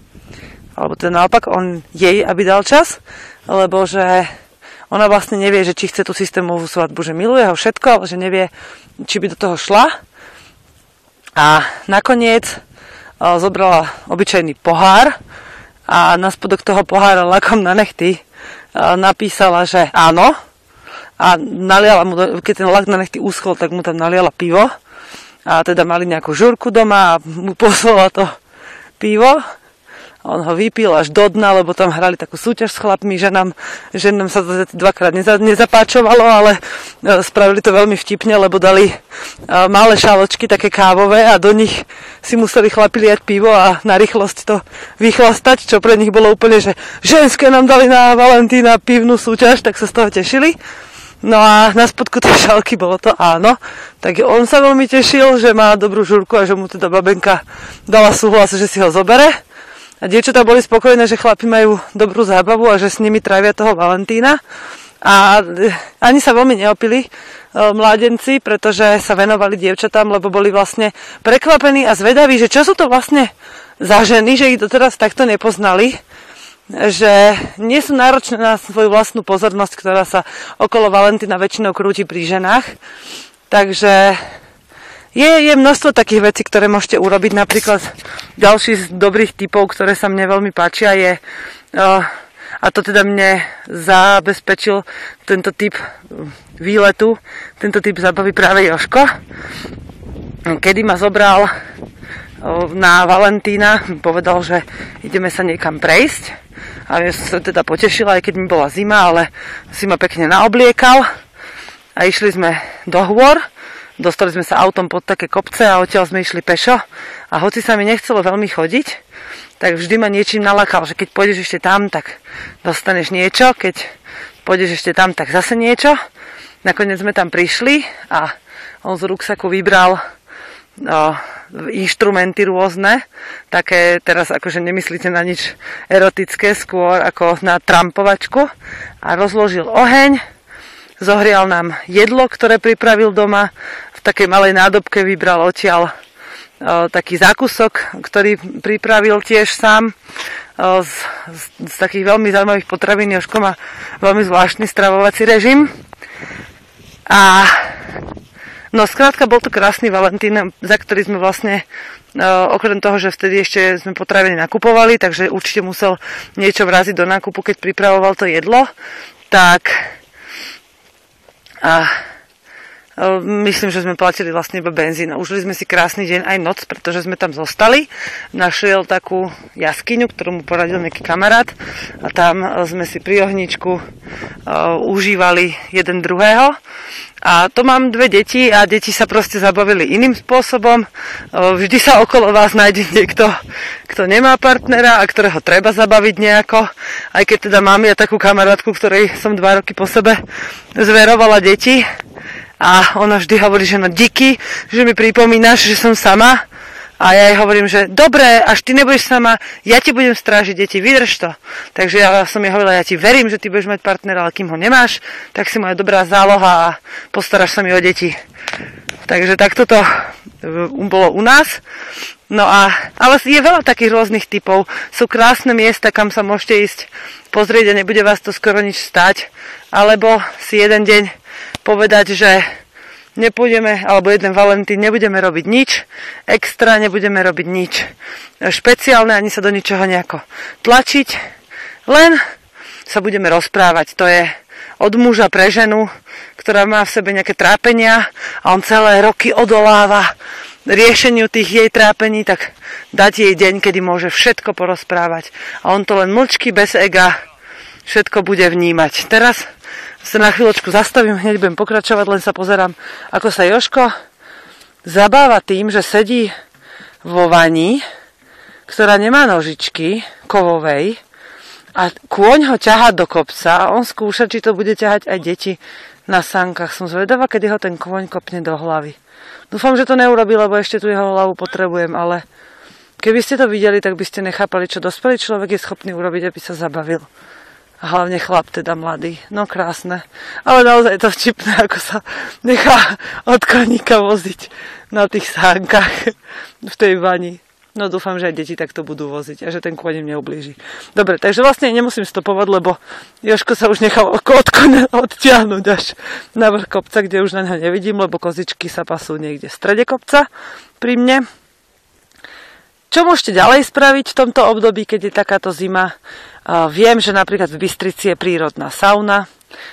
B: alebo teda naopak, on jej, aby dal čas, lebo že ona vlastne nevie, že či chce tú systémovú svadbu, že miluje ho všetko, ale že nevie, či by do toho šla. A nakoniec o, zobrala obyčajný pohár a na spodok toho pohára lakom na nechty napísala, že áno. A naliala mu, keď ten lak na nechty uschol, tak mu tam naliala pivo a teda mali nejakú žurku doma a mu poslala to pivo. On ho vypil až do dna, lebo tam hrali takú súťaž s chlapmi, že nám, že nám sa to dvakrát neza, nezapáčovalo, ale e, spravili to veľmi vtipne, lebo dali e, malé šáločky, také kávové a do nich si museli chlapi liať pivo a na rýchlosť to vychlastať, čo pre nich bolo úplne, že ženské nám dali na Valentína pivnú súťaž, tak sa z toho tešili. No a na spodku tej šálky bolo to áno. Tak on sa veľmi tešil, že má dobrú žurku a že mu teda babenka dala súhlas, že si ho zobere. A dievčatá boli spokojné, že chlapi majú dobrú zábavu a že s nimi trávia toho Valentína. A e, ani sa veľmi neopili e, mládenci, pretože sa venovali dievčatám, lebo boli vlastne prekvapení a zvedaví, že čo sú to vlastne za ženy, že ich doteraz takto nepoznali že nie sú náročné na svoju vlastnú pozornosť, ktorá sa okolo Valentína väčšinou krúti pri ženách. Takže je, je množstvo takých vecí, ktoré môžete urobiť. Napríklad ďalší z dobrých typov, ktoré sa mne veľmi páčia, je, a to teda mne zabezpečil tento typ výletu, tento typ zabavy práve Joško, kedy ma zobral na Valentína, povedal, že ideme sa niekam prejsť a ja som sa teda potešila, aj keď mi bola zima, ale si ma pekne naobliekal a išli sme do hôr. Dostali sme sa autom pod také kopce a odtiaľ sme išli pešo. A hoci sa mi nechcelo veľmi chodiť, tak vždy ma niečím nalakal, že keď pôjdeš ešte tam, tak dostaneš niečo, keď pôjdeš ešte tam, tak zase niečo. Nakoniec sme tam prišli a on z ruksaku vybral o, inštrumenty rôzne, také teraz akože nemyslíte na nič erotické, skôr ako na trampovačku a rozložil oheň, zohrial nám jedlo, ktoré pripravil doma, takej malej nádobke vybral odtiaľ o, taký zákusok, ktorý pripravil tiež sám o, z, z, z takých veľmi zaujímavých potravín. Jožko má veľmi zvláštny stravovací režim. A No skrátka bol to krásny Valentín, za ktorý sme vlastne, uh, okrem toho, že vtedy ešte sme potraviny nakupovali, takže určite musel niečo vraziť do nákupu, keď pripravoval to jedlo, tak a Myslím, že sme platili vlastne iba benzín. Užili sme si krásny deň aj noc, pretože sme tam zostali. Našiel takú jaskyňu, ktorú mu poradil nejaký kamarát a tam sme si pri ohničku uh, užívali jeden druhého. A to mám dve deti a deti sa proste zabavili iným spôsobom. Vždy sa okolo vás nájde niekto, kto nemá partnera a ktorého treba zabaviť nejako. Aj keď teda mám ja takú kamarátku, ktorej som dva roky po sebe zverovala deti a ona vždy hovorí, že no díky, že mi pripomínaš, že som sama a ja jej hovorím, že dobre, až ty nebudeš sama, ja ti budem strážiť deti, vydrž to. Takže ja som jej hovorila, ja ti verím, že ty budeš mať partnera, ale kým ho nemáš, tak si moja dobrá záloha a postaráš sa mi o deti. Takže takto to e, bolo u nás. No a, ale je veľa takých rôznych typov. Sú krásne miesta, kam sa môžete ísť pozrieť a nebude vás to skoro nič stať. Alebo si jeden deň povedať, že nepôjdeme, alebo jeden Valentín, nebudeme robiť nič, extra nebudeme robiť nič špeciálne, ani sa do ničoho nejako tlačiť, len sa budeme rozprávať. To je od muža pre ženu, ktorá má v sebe nejaké trápenia a on celé roky odoláva riešeniu tých jej trápení, tak dať jej deň, kedy môže všetko porozprávať. A on to len mlčky, bez ega, všetko bude vnímať. Teraz sa na chvíľočku zastavím, hneď budem pokračovať, len sa pozerám, ako sa Joško zabáva tým, že sedí vo vani, ktorá nemá nožičky kovovej a kôň ho ťahá do kopca a on skúša, či to bude ťahať aj deti na sánkach. Som zvedavá, kedy ho ten kôň kopne do hlavy. Dúfam, že to neurobi, lebo ešte tu jeho hlavu potrebujem, ale keby ste to videli, tak by ste nechápali, čo dospelý človek je schopný urobiť, aby sa zabavil. Hlavne chlap, teda mladý. No krásne. Ale naozaj to vtipné, ako sa nechá od koníka voziť na tých sánkach v tej vani. No dúfam, že aj deti takto budú voziť a že ten kôň im neublíži. Dobre, takže vlastne nemusím stopovať, lebo Joško sa už nechal od kone odtiahnuť až na vrch kopca, kde už na ňa nevidím, lebo kozičky sa pasú niekde v strede kopca pri mne. Čo môžete ďalej spraviť v tomto období, keď je takáto zima? Viem, že napríklad v Bystrici je prírodná sauna,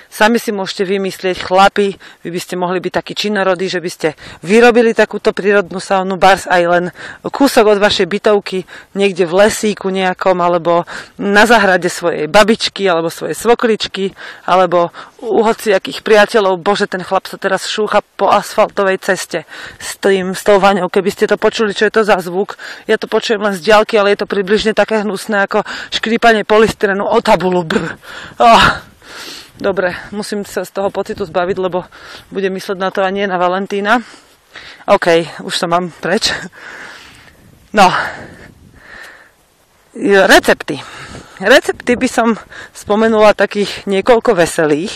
B: Sami si môžete vymyslieť, chlapi, vy by ste mohli byť takí činorodí, že by ste vyrobili takúto prírodnú saunu, bars aj len kúsok od vašej bytovky, niekde v lesíku nejakom, alebo na zahrade svojej babičky, alebo svojej svokličky, alebo u hociakých priateľov. Bože, ten chlap sa teraz šúcha po asfaltovej ceste s, tým, s tou vaňou. Keby ste to počuli, čo je to za zvuk, ja to počujem len z diaľky, ale je to približne také hnusné ako škrípanie polystyrenu o tabulu. Brr. Oh. Dobre, musím sa z toho pocitu zbaviť, lebo budem mysleť na to a nie na Valentína. OK, už sa mám preč. No, Recepty. Recepty by som spomenula takých niekoľko veselých.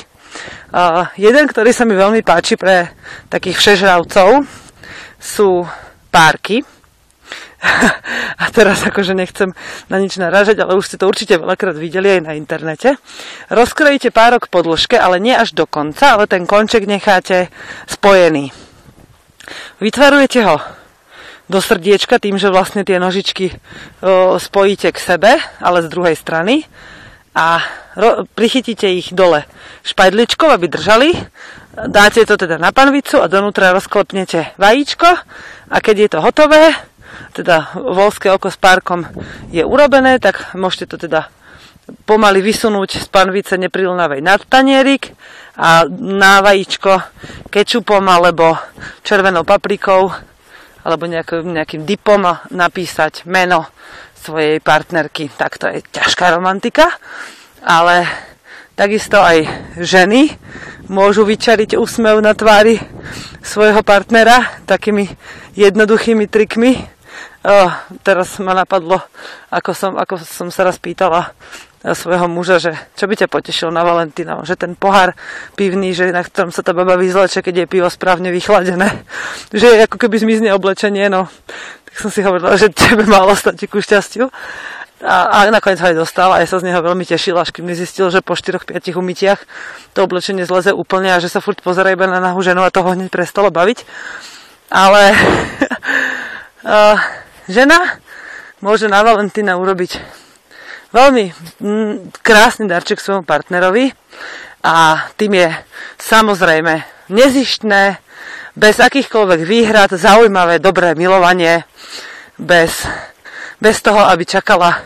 B: Uh, jeden, ktorý sa mi veľmi páči pre takých všežravcov, sú párky. A teraz akože nechcem na nič naražať, ale už ste to určite veľakrát videli aj na internete. Rozkrojíte párok po dĺžke, ale nie až do konca, ale ten konček necháte spojený. Vytvarujete ho do srdiečka tým, že vlastne tie nožičky spojíte k sebe, ale z druhej strany a prichytíte ich dole špajdličkou, aby držali. Dáte to teda na panvicu a donútra rozklepnete vajíčko a keď je to hotové, teda volské oko s párkom je urobené, tak môžete to teda pomaly vysunúť z panvice neprilnavej nad tanierik a na vajíčko kečupom alebo červenou paprikou alebo nejaký, nejakým dipom napísať meno svojej partnerky. Tak to je ťažká romantika, ale takisto aj ženy môžu vyčariť úsmev na tvári svojho partnera takými jednoduchými trikmi. Oh, teraz ma napadlo, ako som, ako som sa raz pýtala svojho muža, že čo by ťa potešilo na Valentína, že ten pohár pivný, že na ktorom sa tá baba vyzleče, keď je pivo správne vychladené, že ako keby zmizne oblečenie, no tak som si hovorila, že tebe malo stať ku šťastiu. A, a nakoniec ho aj dostal a ja sa z neho veľmi tešila, až kým zistil, že po 4-5 umytiach to oblečenie zleze úplne a že sa furt pozera iba na nahú ženu a toho hneď prestalo baviť. Ale uh, žena môže na Valentína urobiť veľmi mm, krásny darček svojmu partnerovi a tým je samozrejme nezištné, bez akýchkoľvek výhrad, zaujímavé, dobré milovanie, bez, bez toho, aby čakala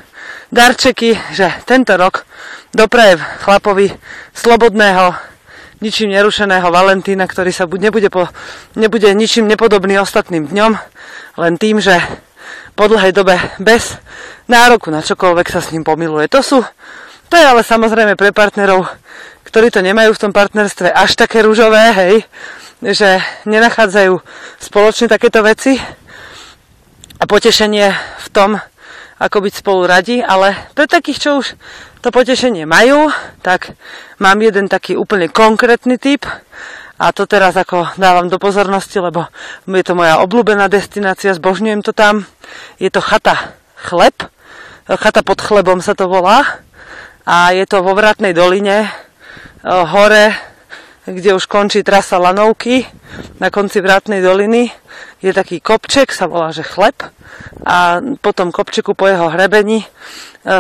B: darčeky, že tento rok dopraje chlapovi slobodného, ničím nerušeného Valentína, ktorý sa nebude, po, nebude ničím nepodobný ostatným dňom, len tým, že po dlhej dobe bez nároku na čokoľvek sa s ním pomiluje. To sú, to je ale samozrejme pre partnerov, ktorí to nemajú v tom partnerstve až také rúžové, hej, že nenachádzajú spoločne takéto veci a potešenie v tom, ako byť spolu radi, ale pre takých, čo už to potešenie majú, tak mám jeden taký úplne konkrétny typ a to teraz ako dávam do pozornosti, lebo je to moja obľúbená destinácia, zbožňujem to tam. Je to chata Chleb, chata pod chlebom sa to volá. A je to vo Vratnej doline, hore, kde už končí trasa Lanovky, na konci Vratnej doliny je taký kopček, sa volá, že chleb. A po tom kopčeku, po jeho hrebení, e,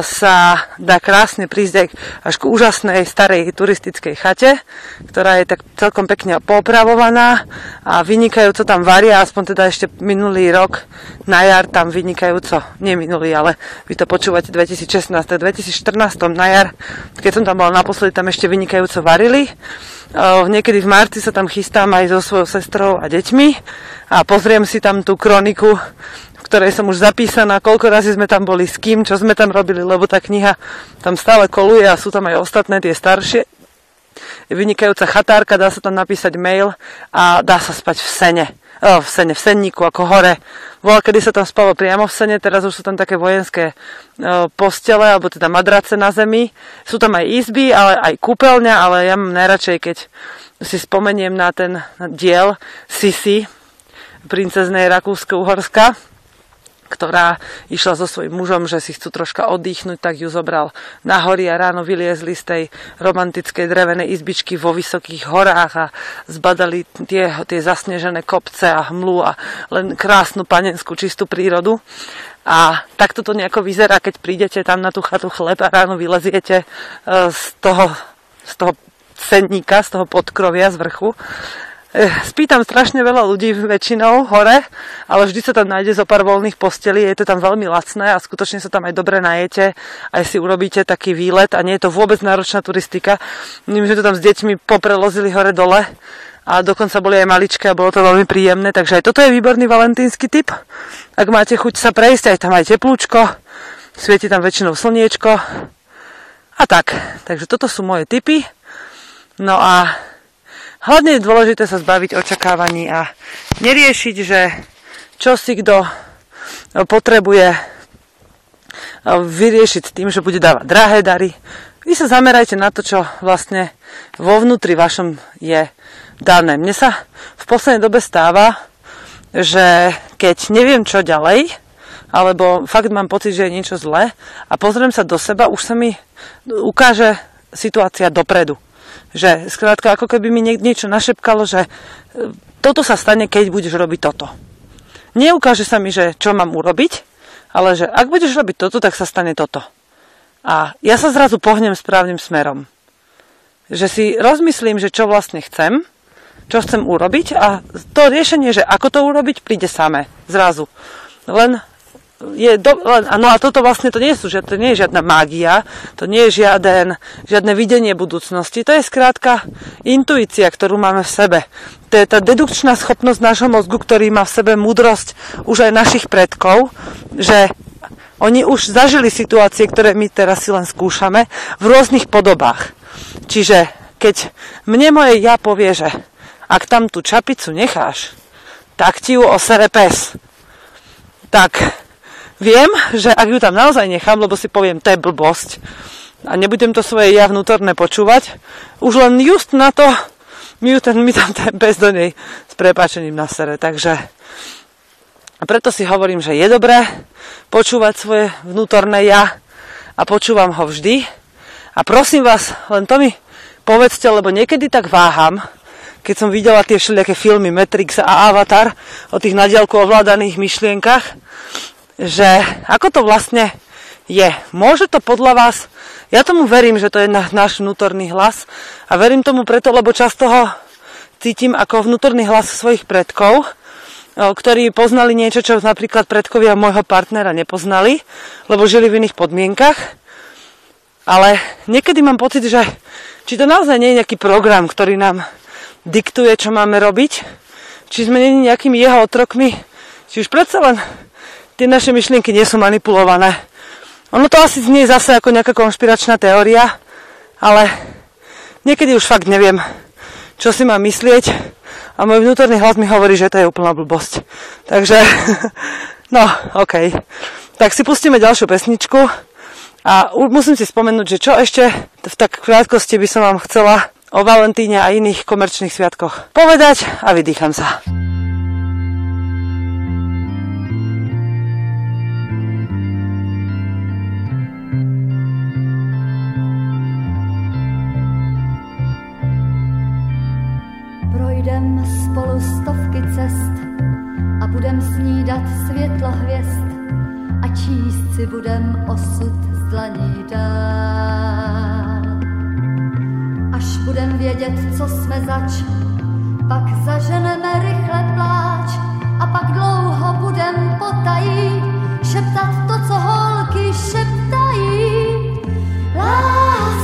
B: sa dá krásne prísť až k úžasnej starej turistickej chate, ktorá je tak celkom pekne popravovaná a vynikajúco tam varia, aspoň teda ešte minulý rok na jar tam vynikajúco, nie minulý, ale vy to počúvate 2016, tak 2014 na jar, keď som tam bola naposledy, tam ešte vynikajúco varili. E, niekedy v marci sa tam chystám aj so svojou sestrou a deťmi a pozriem si tam tú kroniku, v ktorej som už zapísaná, koľko razy sme tam boli, s kým, čo sme tam robili, lebo tá kniha tam stále koluje a sú tam aj ostatné tie staršie. Je vynikajúca chatárka, dá sa tam napísať mail a dá sa spať v sene. O, v sene, v senníku, ako hore. Bola, kedy sa tam spalo priamo v sene, teraz už sú tam také vojenské o, postele, alebo teda madrace na zemi. Sú tam aj izby, ale aj kúpeľňa, ale ja mám najradšej, keď si spomeniem na ten diel Sisi, princeznej Rakúsko-Uhorska, ktorá išla so svojím mužom, že si chcú troška oddychnúť, tak ju zobral na hory a ráno vyliezli z tej romantickej drevenej izbičky vo vysokých horách a zbadali tie, tie zasnežené kopce a hmlu a len krásnu panenskú čistú prírodu. A takto to nejako vyzerá, keď prídete tam na tú chatu chleb a ráno vyleziete e, z toho, z toho senníka, z toho podkrovia z vrchu Eh, spýtam strašne veľa ľudí väčšinou hore, ale vždy sa tam nájde zo pár voľných postelí, je to tam veľmi lacné a skutočne sa tam aj dobre najete, aj si urobíte taký výlet a nie je to vôbec náročná turistika. My sme to tam s deťmi poprelozili hore dole a dokonca boli aj maličké a bolo to veľmi príjemné, takže aj toto je výborný valentínsky typ. Ak máte chuť sa prejsť, aj tam aj teplúčko, svieti tam väčšinou slniečko a tak. Takže toto sú moje typy. No a Hlavne je dôležité sa zbaviť očakávaní a neriešiť, že čo si kto potrebuje vyriešiť tým, že bude dávať drahé dary. Vy sa zamerajte na to, čo vlastne vo vnútri vašom je dané. Mne sa v poslednej dobe stáva, že keď neviem čo ďalej, alebo fakt mám pocit, že je niečo zlé a pozriem sa do seba, už sa mi ukáže situácia dopredu. Že skrátka, ako keby mi niečo našepkalo, že e, toto sa stane, keď budeš robiť toto. Neukáže sa mi, že čo mám urobiť, ale že ak budeš robiť toto, tak sa stane toto. A ja sa zrazu pohnem správnym smerom. Že si rozmyslím, že čo vlastne chcem, čo chcem urobiť a to riešenie, že ako to urobiť, príde samé, zrazu. Len je do, no a toto vlastne to nie, sú, že to nie je žiadna mágia, to nie je žiaden, žiadne videnie budúcnosti, to je skrátka intuícia, ktorú máme v sebe. To je tá dedukčná schopnosť nášho mozgu, ktorý má v sebe múdrosť už aj našich predkov, že oni už zažili situácie, ktoré my teraz si len skúšame v rôznych podobách. Čiže keď mne moje ja povie, že ak tam tú čapicu necháš, tak ti ju osere pes. Tak Viem, že ak ju tam naozaj nechám, lebo si poviem, to je blbosť a nebudem to svoje ja vnútorné počúvať, už len just na to mi, ten, mi tam ten pes do nej s prepáčením na sere. Takže a preto si hovorím, že je dobré počúvať svoje vnútorné ja a počúvam ho vždy. A prosím vás, len to mi povedzte, lebo niekedy tak váham, keď som videla tie všelijaké filmy Matrix a Avatar o tých nadielku ovládaných myšlienkach, že ako to vlastne je. Môže to podľa vás, ja tomu verím, že to je náš vnútorný hlas a verím tomu preto, lebo často ho cítim ako vnútorný hlas svojich predkov, ktorí poznali niečo, čo napríklad predkovia môjho partnera nepoznali, lebo žili v iných podmienkach. Ale niekedy mám pocit, že či to naozaj nie je nejaký program, ktorý nám diktuje, čo máme robiť, či sme nie nejakými jeho otrokmi, či už predsa len tie naše myšlienky nie sú manipulované. Ono to asi znie zase ako nejaká konšpiračná teória, ale niekedy už fakt neviem, čo si mám myslieť a môj vnútorný hlas mi hovorí, že to je úplná blbosť. Takže, no, OK. Tak si pustíme ďalšiu pesničku a musím si spomenúť, že čo ešte v tak krátkosti by som vám chcela o Valentíne a iných komerčných sviatkoch povedať a vydýcham sa.
E: Projdem spolu stovky cest a budem snídat světlo hvězd a číst si budem osud z dlaní dál. Až budem vědět, co jsme zač, pak zaženeme rychle pláč a pak dlouho budem potají šeptat to, co holky šeptají. Lásko,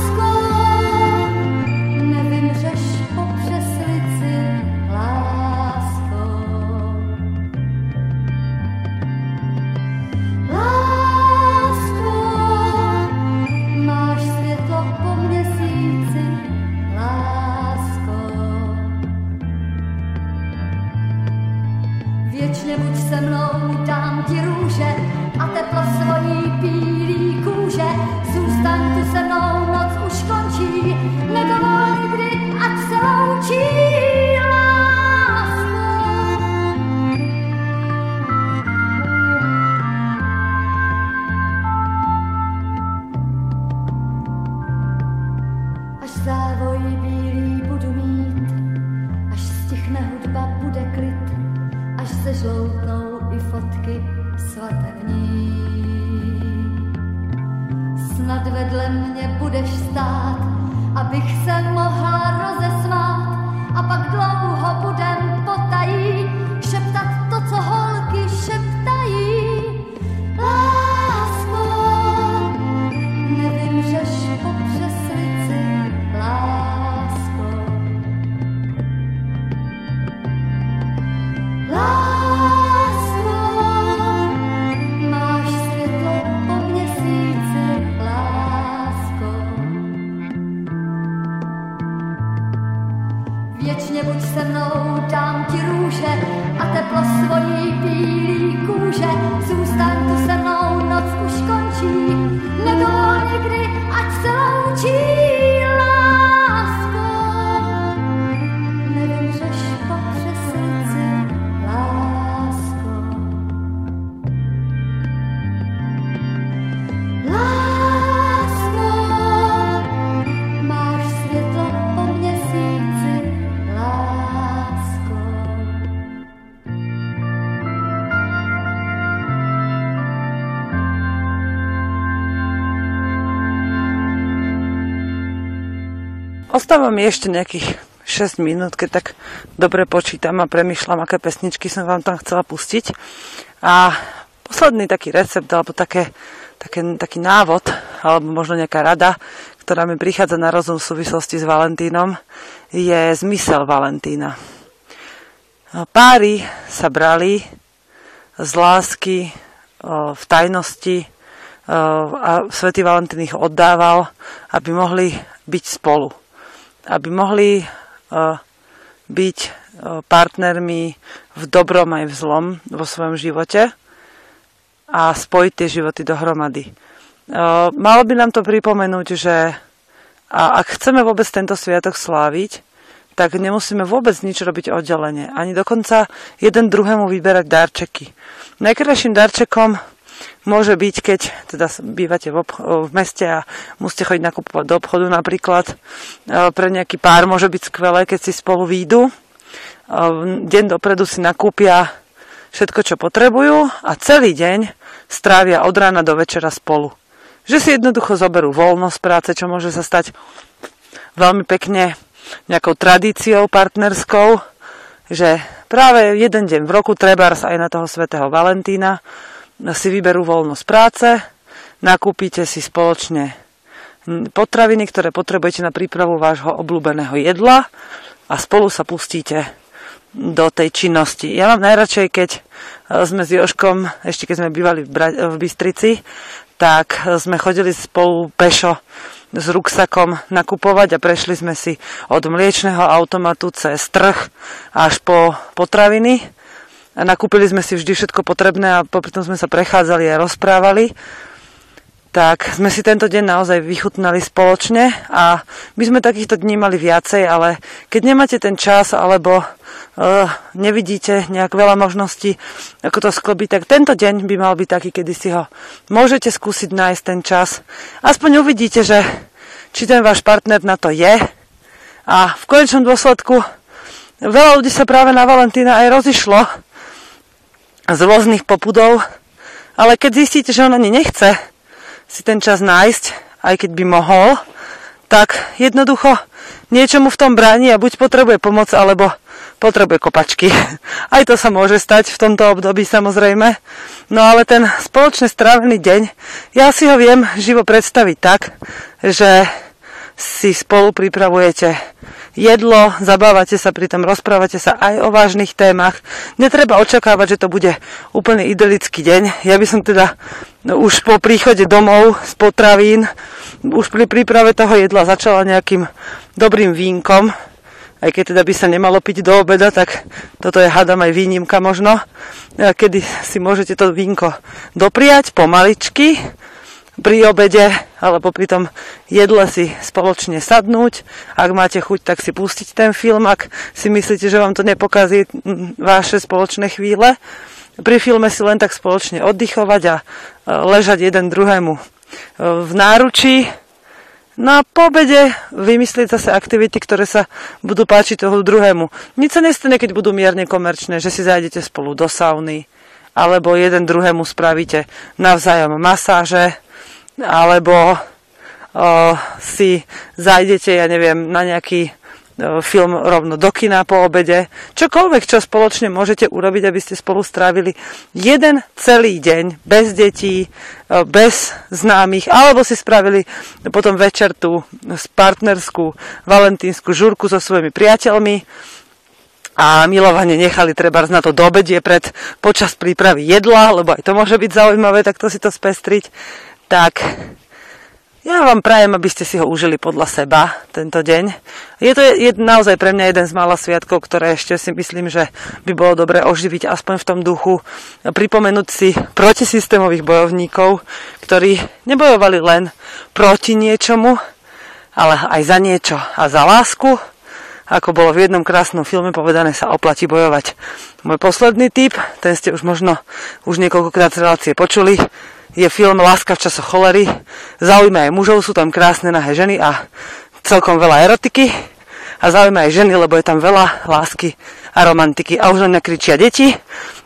B: Ostáva mi ešte nejakých 6 minút, keď tak dobre počítam a premyšľam, aké pesničky som vám tam chcela pustiť. A posledný taký recept, alebo také, také, taký návod, alebo možno nejaká rada, ktorá mi prichádza na rozum v súvislosti s Valentínom, je zmysel Valentína. Páry sa brali z lásky, v tajnosti a svätý Valentín ich oddával, aby mohli byť spolu. Aby mohli byť partnermi v dobrom aj v zlom vo svojom živote a spojiť tie životy dohromady. Malo by nám to pripomenúť, že ak chceme vôbec tento sviatok sláviť, tak nemusíme vôbec nič robiť oddelenie. Ani dokonca jeden druhému vyberať darčeky. Najkrajším darčekom môže byť, keď teda bývate v, v meste a musíte chodiť nakupovať do obchodu napríklad. E, pre nejaký pár môže byť skvelé, keď si spolu výjdu. E, deň dopredu si nakúpia všetko, čo potrebujú a celý deň strávia od rána do večera spolu. Že si jednoducho zoberú voľnosť práce, čo môže sa stať veľmi pekne nejakou tradíciou partnerskou, že práve jeden deň v roku, trebárs aj na toho svätého Valentína, si vyberú voľnosť práce, nakúpite si spoločne potraviny, ktoré potrebujete na prípravu vášho obľúbeného jedla a spolu sa pustíte do tej činnosti. Ja mám najradšej, keď e, sme s Joškom, ešte keď sme bývali v, Bystrici, tak sme chodili spolu pešo s ruksakom nakupovať a prešli sme si od mliečného automatu cez trh až po potraviny. Nakúpili sme si vždy všetko potrebné a popri tom sme sa prechádzali a rozprávali. Tak sme si tento deň naozaj vychutnali spoločne a my sme takýchto dní mali viacej, ale keď nemáte ten čas alebo uh, nevidíte nejak veľa možností, ako to sklobiť, tak tento deň by mal byť taký, kedy si ho môžete skúsiť nájsť ten čas. Aspoň uvidíte, že či ten váš partner na to je. A v konečnom dôsledku veľa ľudí sa práve na Valentína aj rozišlo z rôznych popudov, ale keď zistíte, že on ani nechce si ten čas nájsť, aj keď by mohol, tak jednoducho niečomu v tom bráni a buď potrebuje pomoc, alebo potrebuje kopačky. Aj to sa môže stať v tomto období samozrejme. No ale ten spoločne strávený deň, ja si ho viem živo predstaviť tak, že si spolu pripravujete jedlo, zabávate sa pri tom, rozprávate sa aj o vážnych témach. Netreba očakávať, že to bude úplne idylický deň. Ja by som teda už po príchode domov z potravín, už pri príprave toho jedla začala nejakým dobrým vínkom, aj keď teda by sa nemalo piť do obeda, tak toto je hádam aj výnimka možno, kedy si môžete to vínko dopriať pomaličky, pri obede alebo pri tom jedle si spoločne sadnúť. Ak máte chuť, tak si pustiť ten film, ak si myslíte, že vám to nepokazí vaše spoločné chvíle. Pri filme si len tak spoločne oddychovať a ležať jeden druhému v náručí No a po obede vymyslieť zase aktivity, ktoré sa budú páčiť toho druhému. Nič sa nestane, keď budú mierne komerčné, že si zájdete spolu do sauny, alebo jeden druhému spravíte navzájom masáže, alebo o, si zájdete, ja neviem, na nejaký film rovno do kina po obede. Čokoľvek, čo spoločne môžete urobiť, aby ste spolu strávili jeden celý deň bez detí, bez známych, alebo si spravili potom večer tú partnerskú valentínsku žurku so svojimi priateľmi a milovanie nechali treba na to dobedie pred počas prípravy jedla, lebo aj to môže byť zaujímavé takto si to spestriť. Tak ja vám prajem, aby ste si ho užili podľa seba tento deň. Je to je naozaj pre mňa jeden z mála sviatkov, ktoré ešte si myslím, že by bolo dobre oživiť aspoň v tom duchu. Pripomenúť si protisystémových bojovníkov, ktorí nebojovali len proti niečomu, ale aj za niečo a za lásku. Ako bolo v jednom krásnom filme povedané, sa oplatí bojovať. Môj posledný tip, ten ste už možno už niekoľkokrát z relácie počuli, je film Láska v časoch cholery. Zaujíma aj mužov, sú tam krásne nahé ženy a celkom veľa erotiky. A zaujíma aj ženy, lebo je tam veľa lásky a romantiky. A už len kričia deti.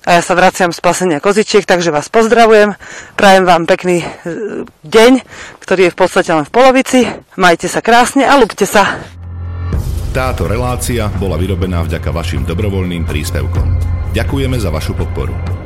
B: A ja sa vraciam z pasenia kozičiek, takže vás pozdravujem. Prajem vám pekný e, deň, ktorý je v podstate len v polovici. Majte sa krásne a lúbte sa.
F: Táto relácia bola vyrobená vďaka vašim dobrovoľným príspevkom. Ďakujeme za vašu podporu.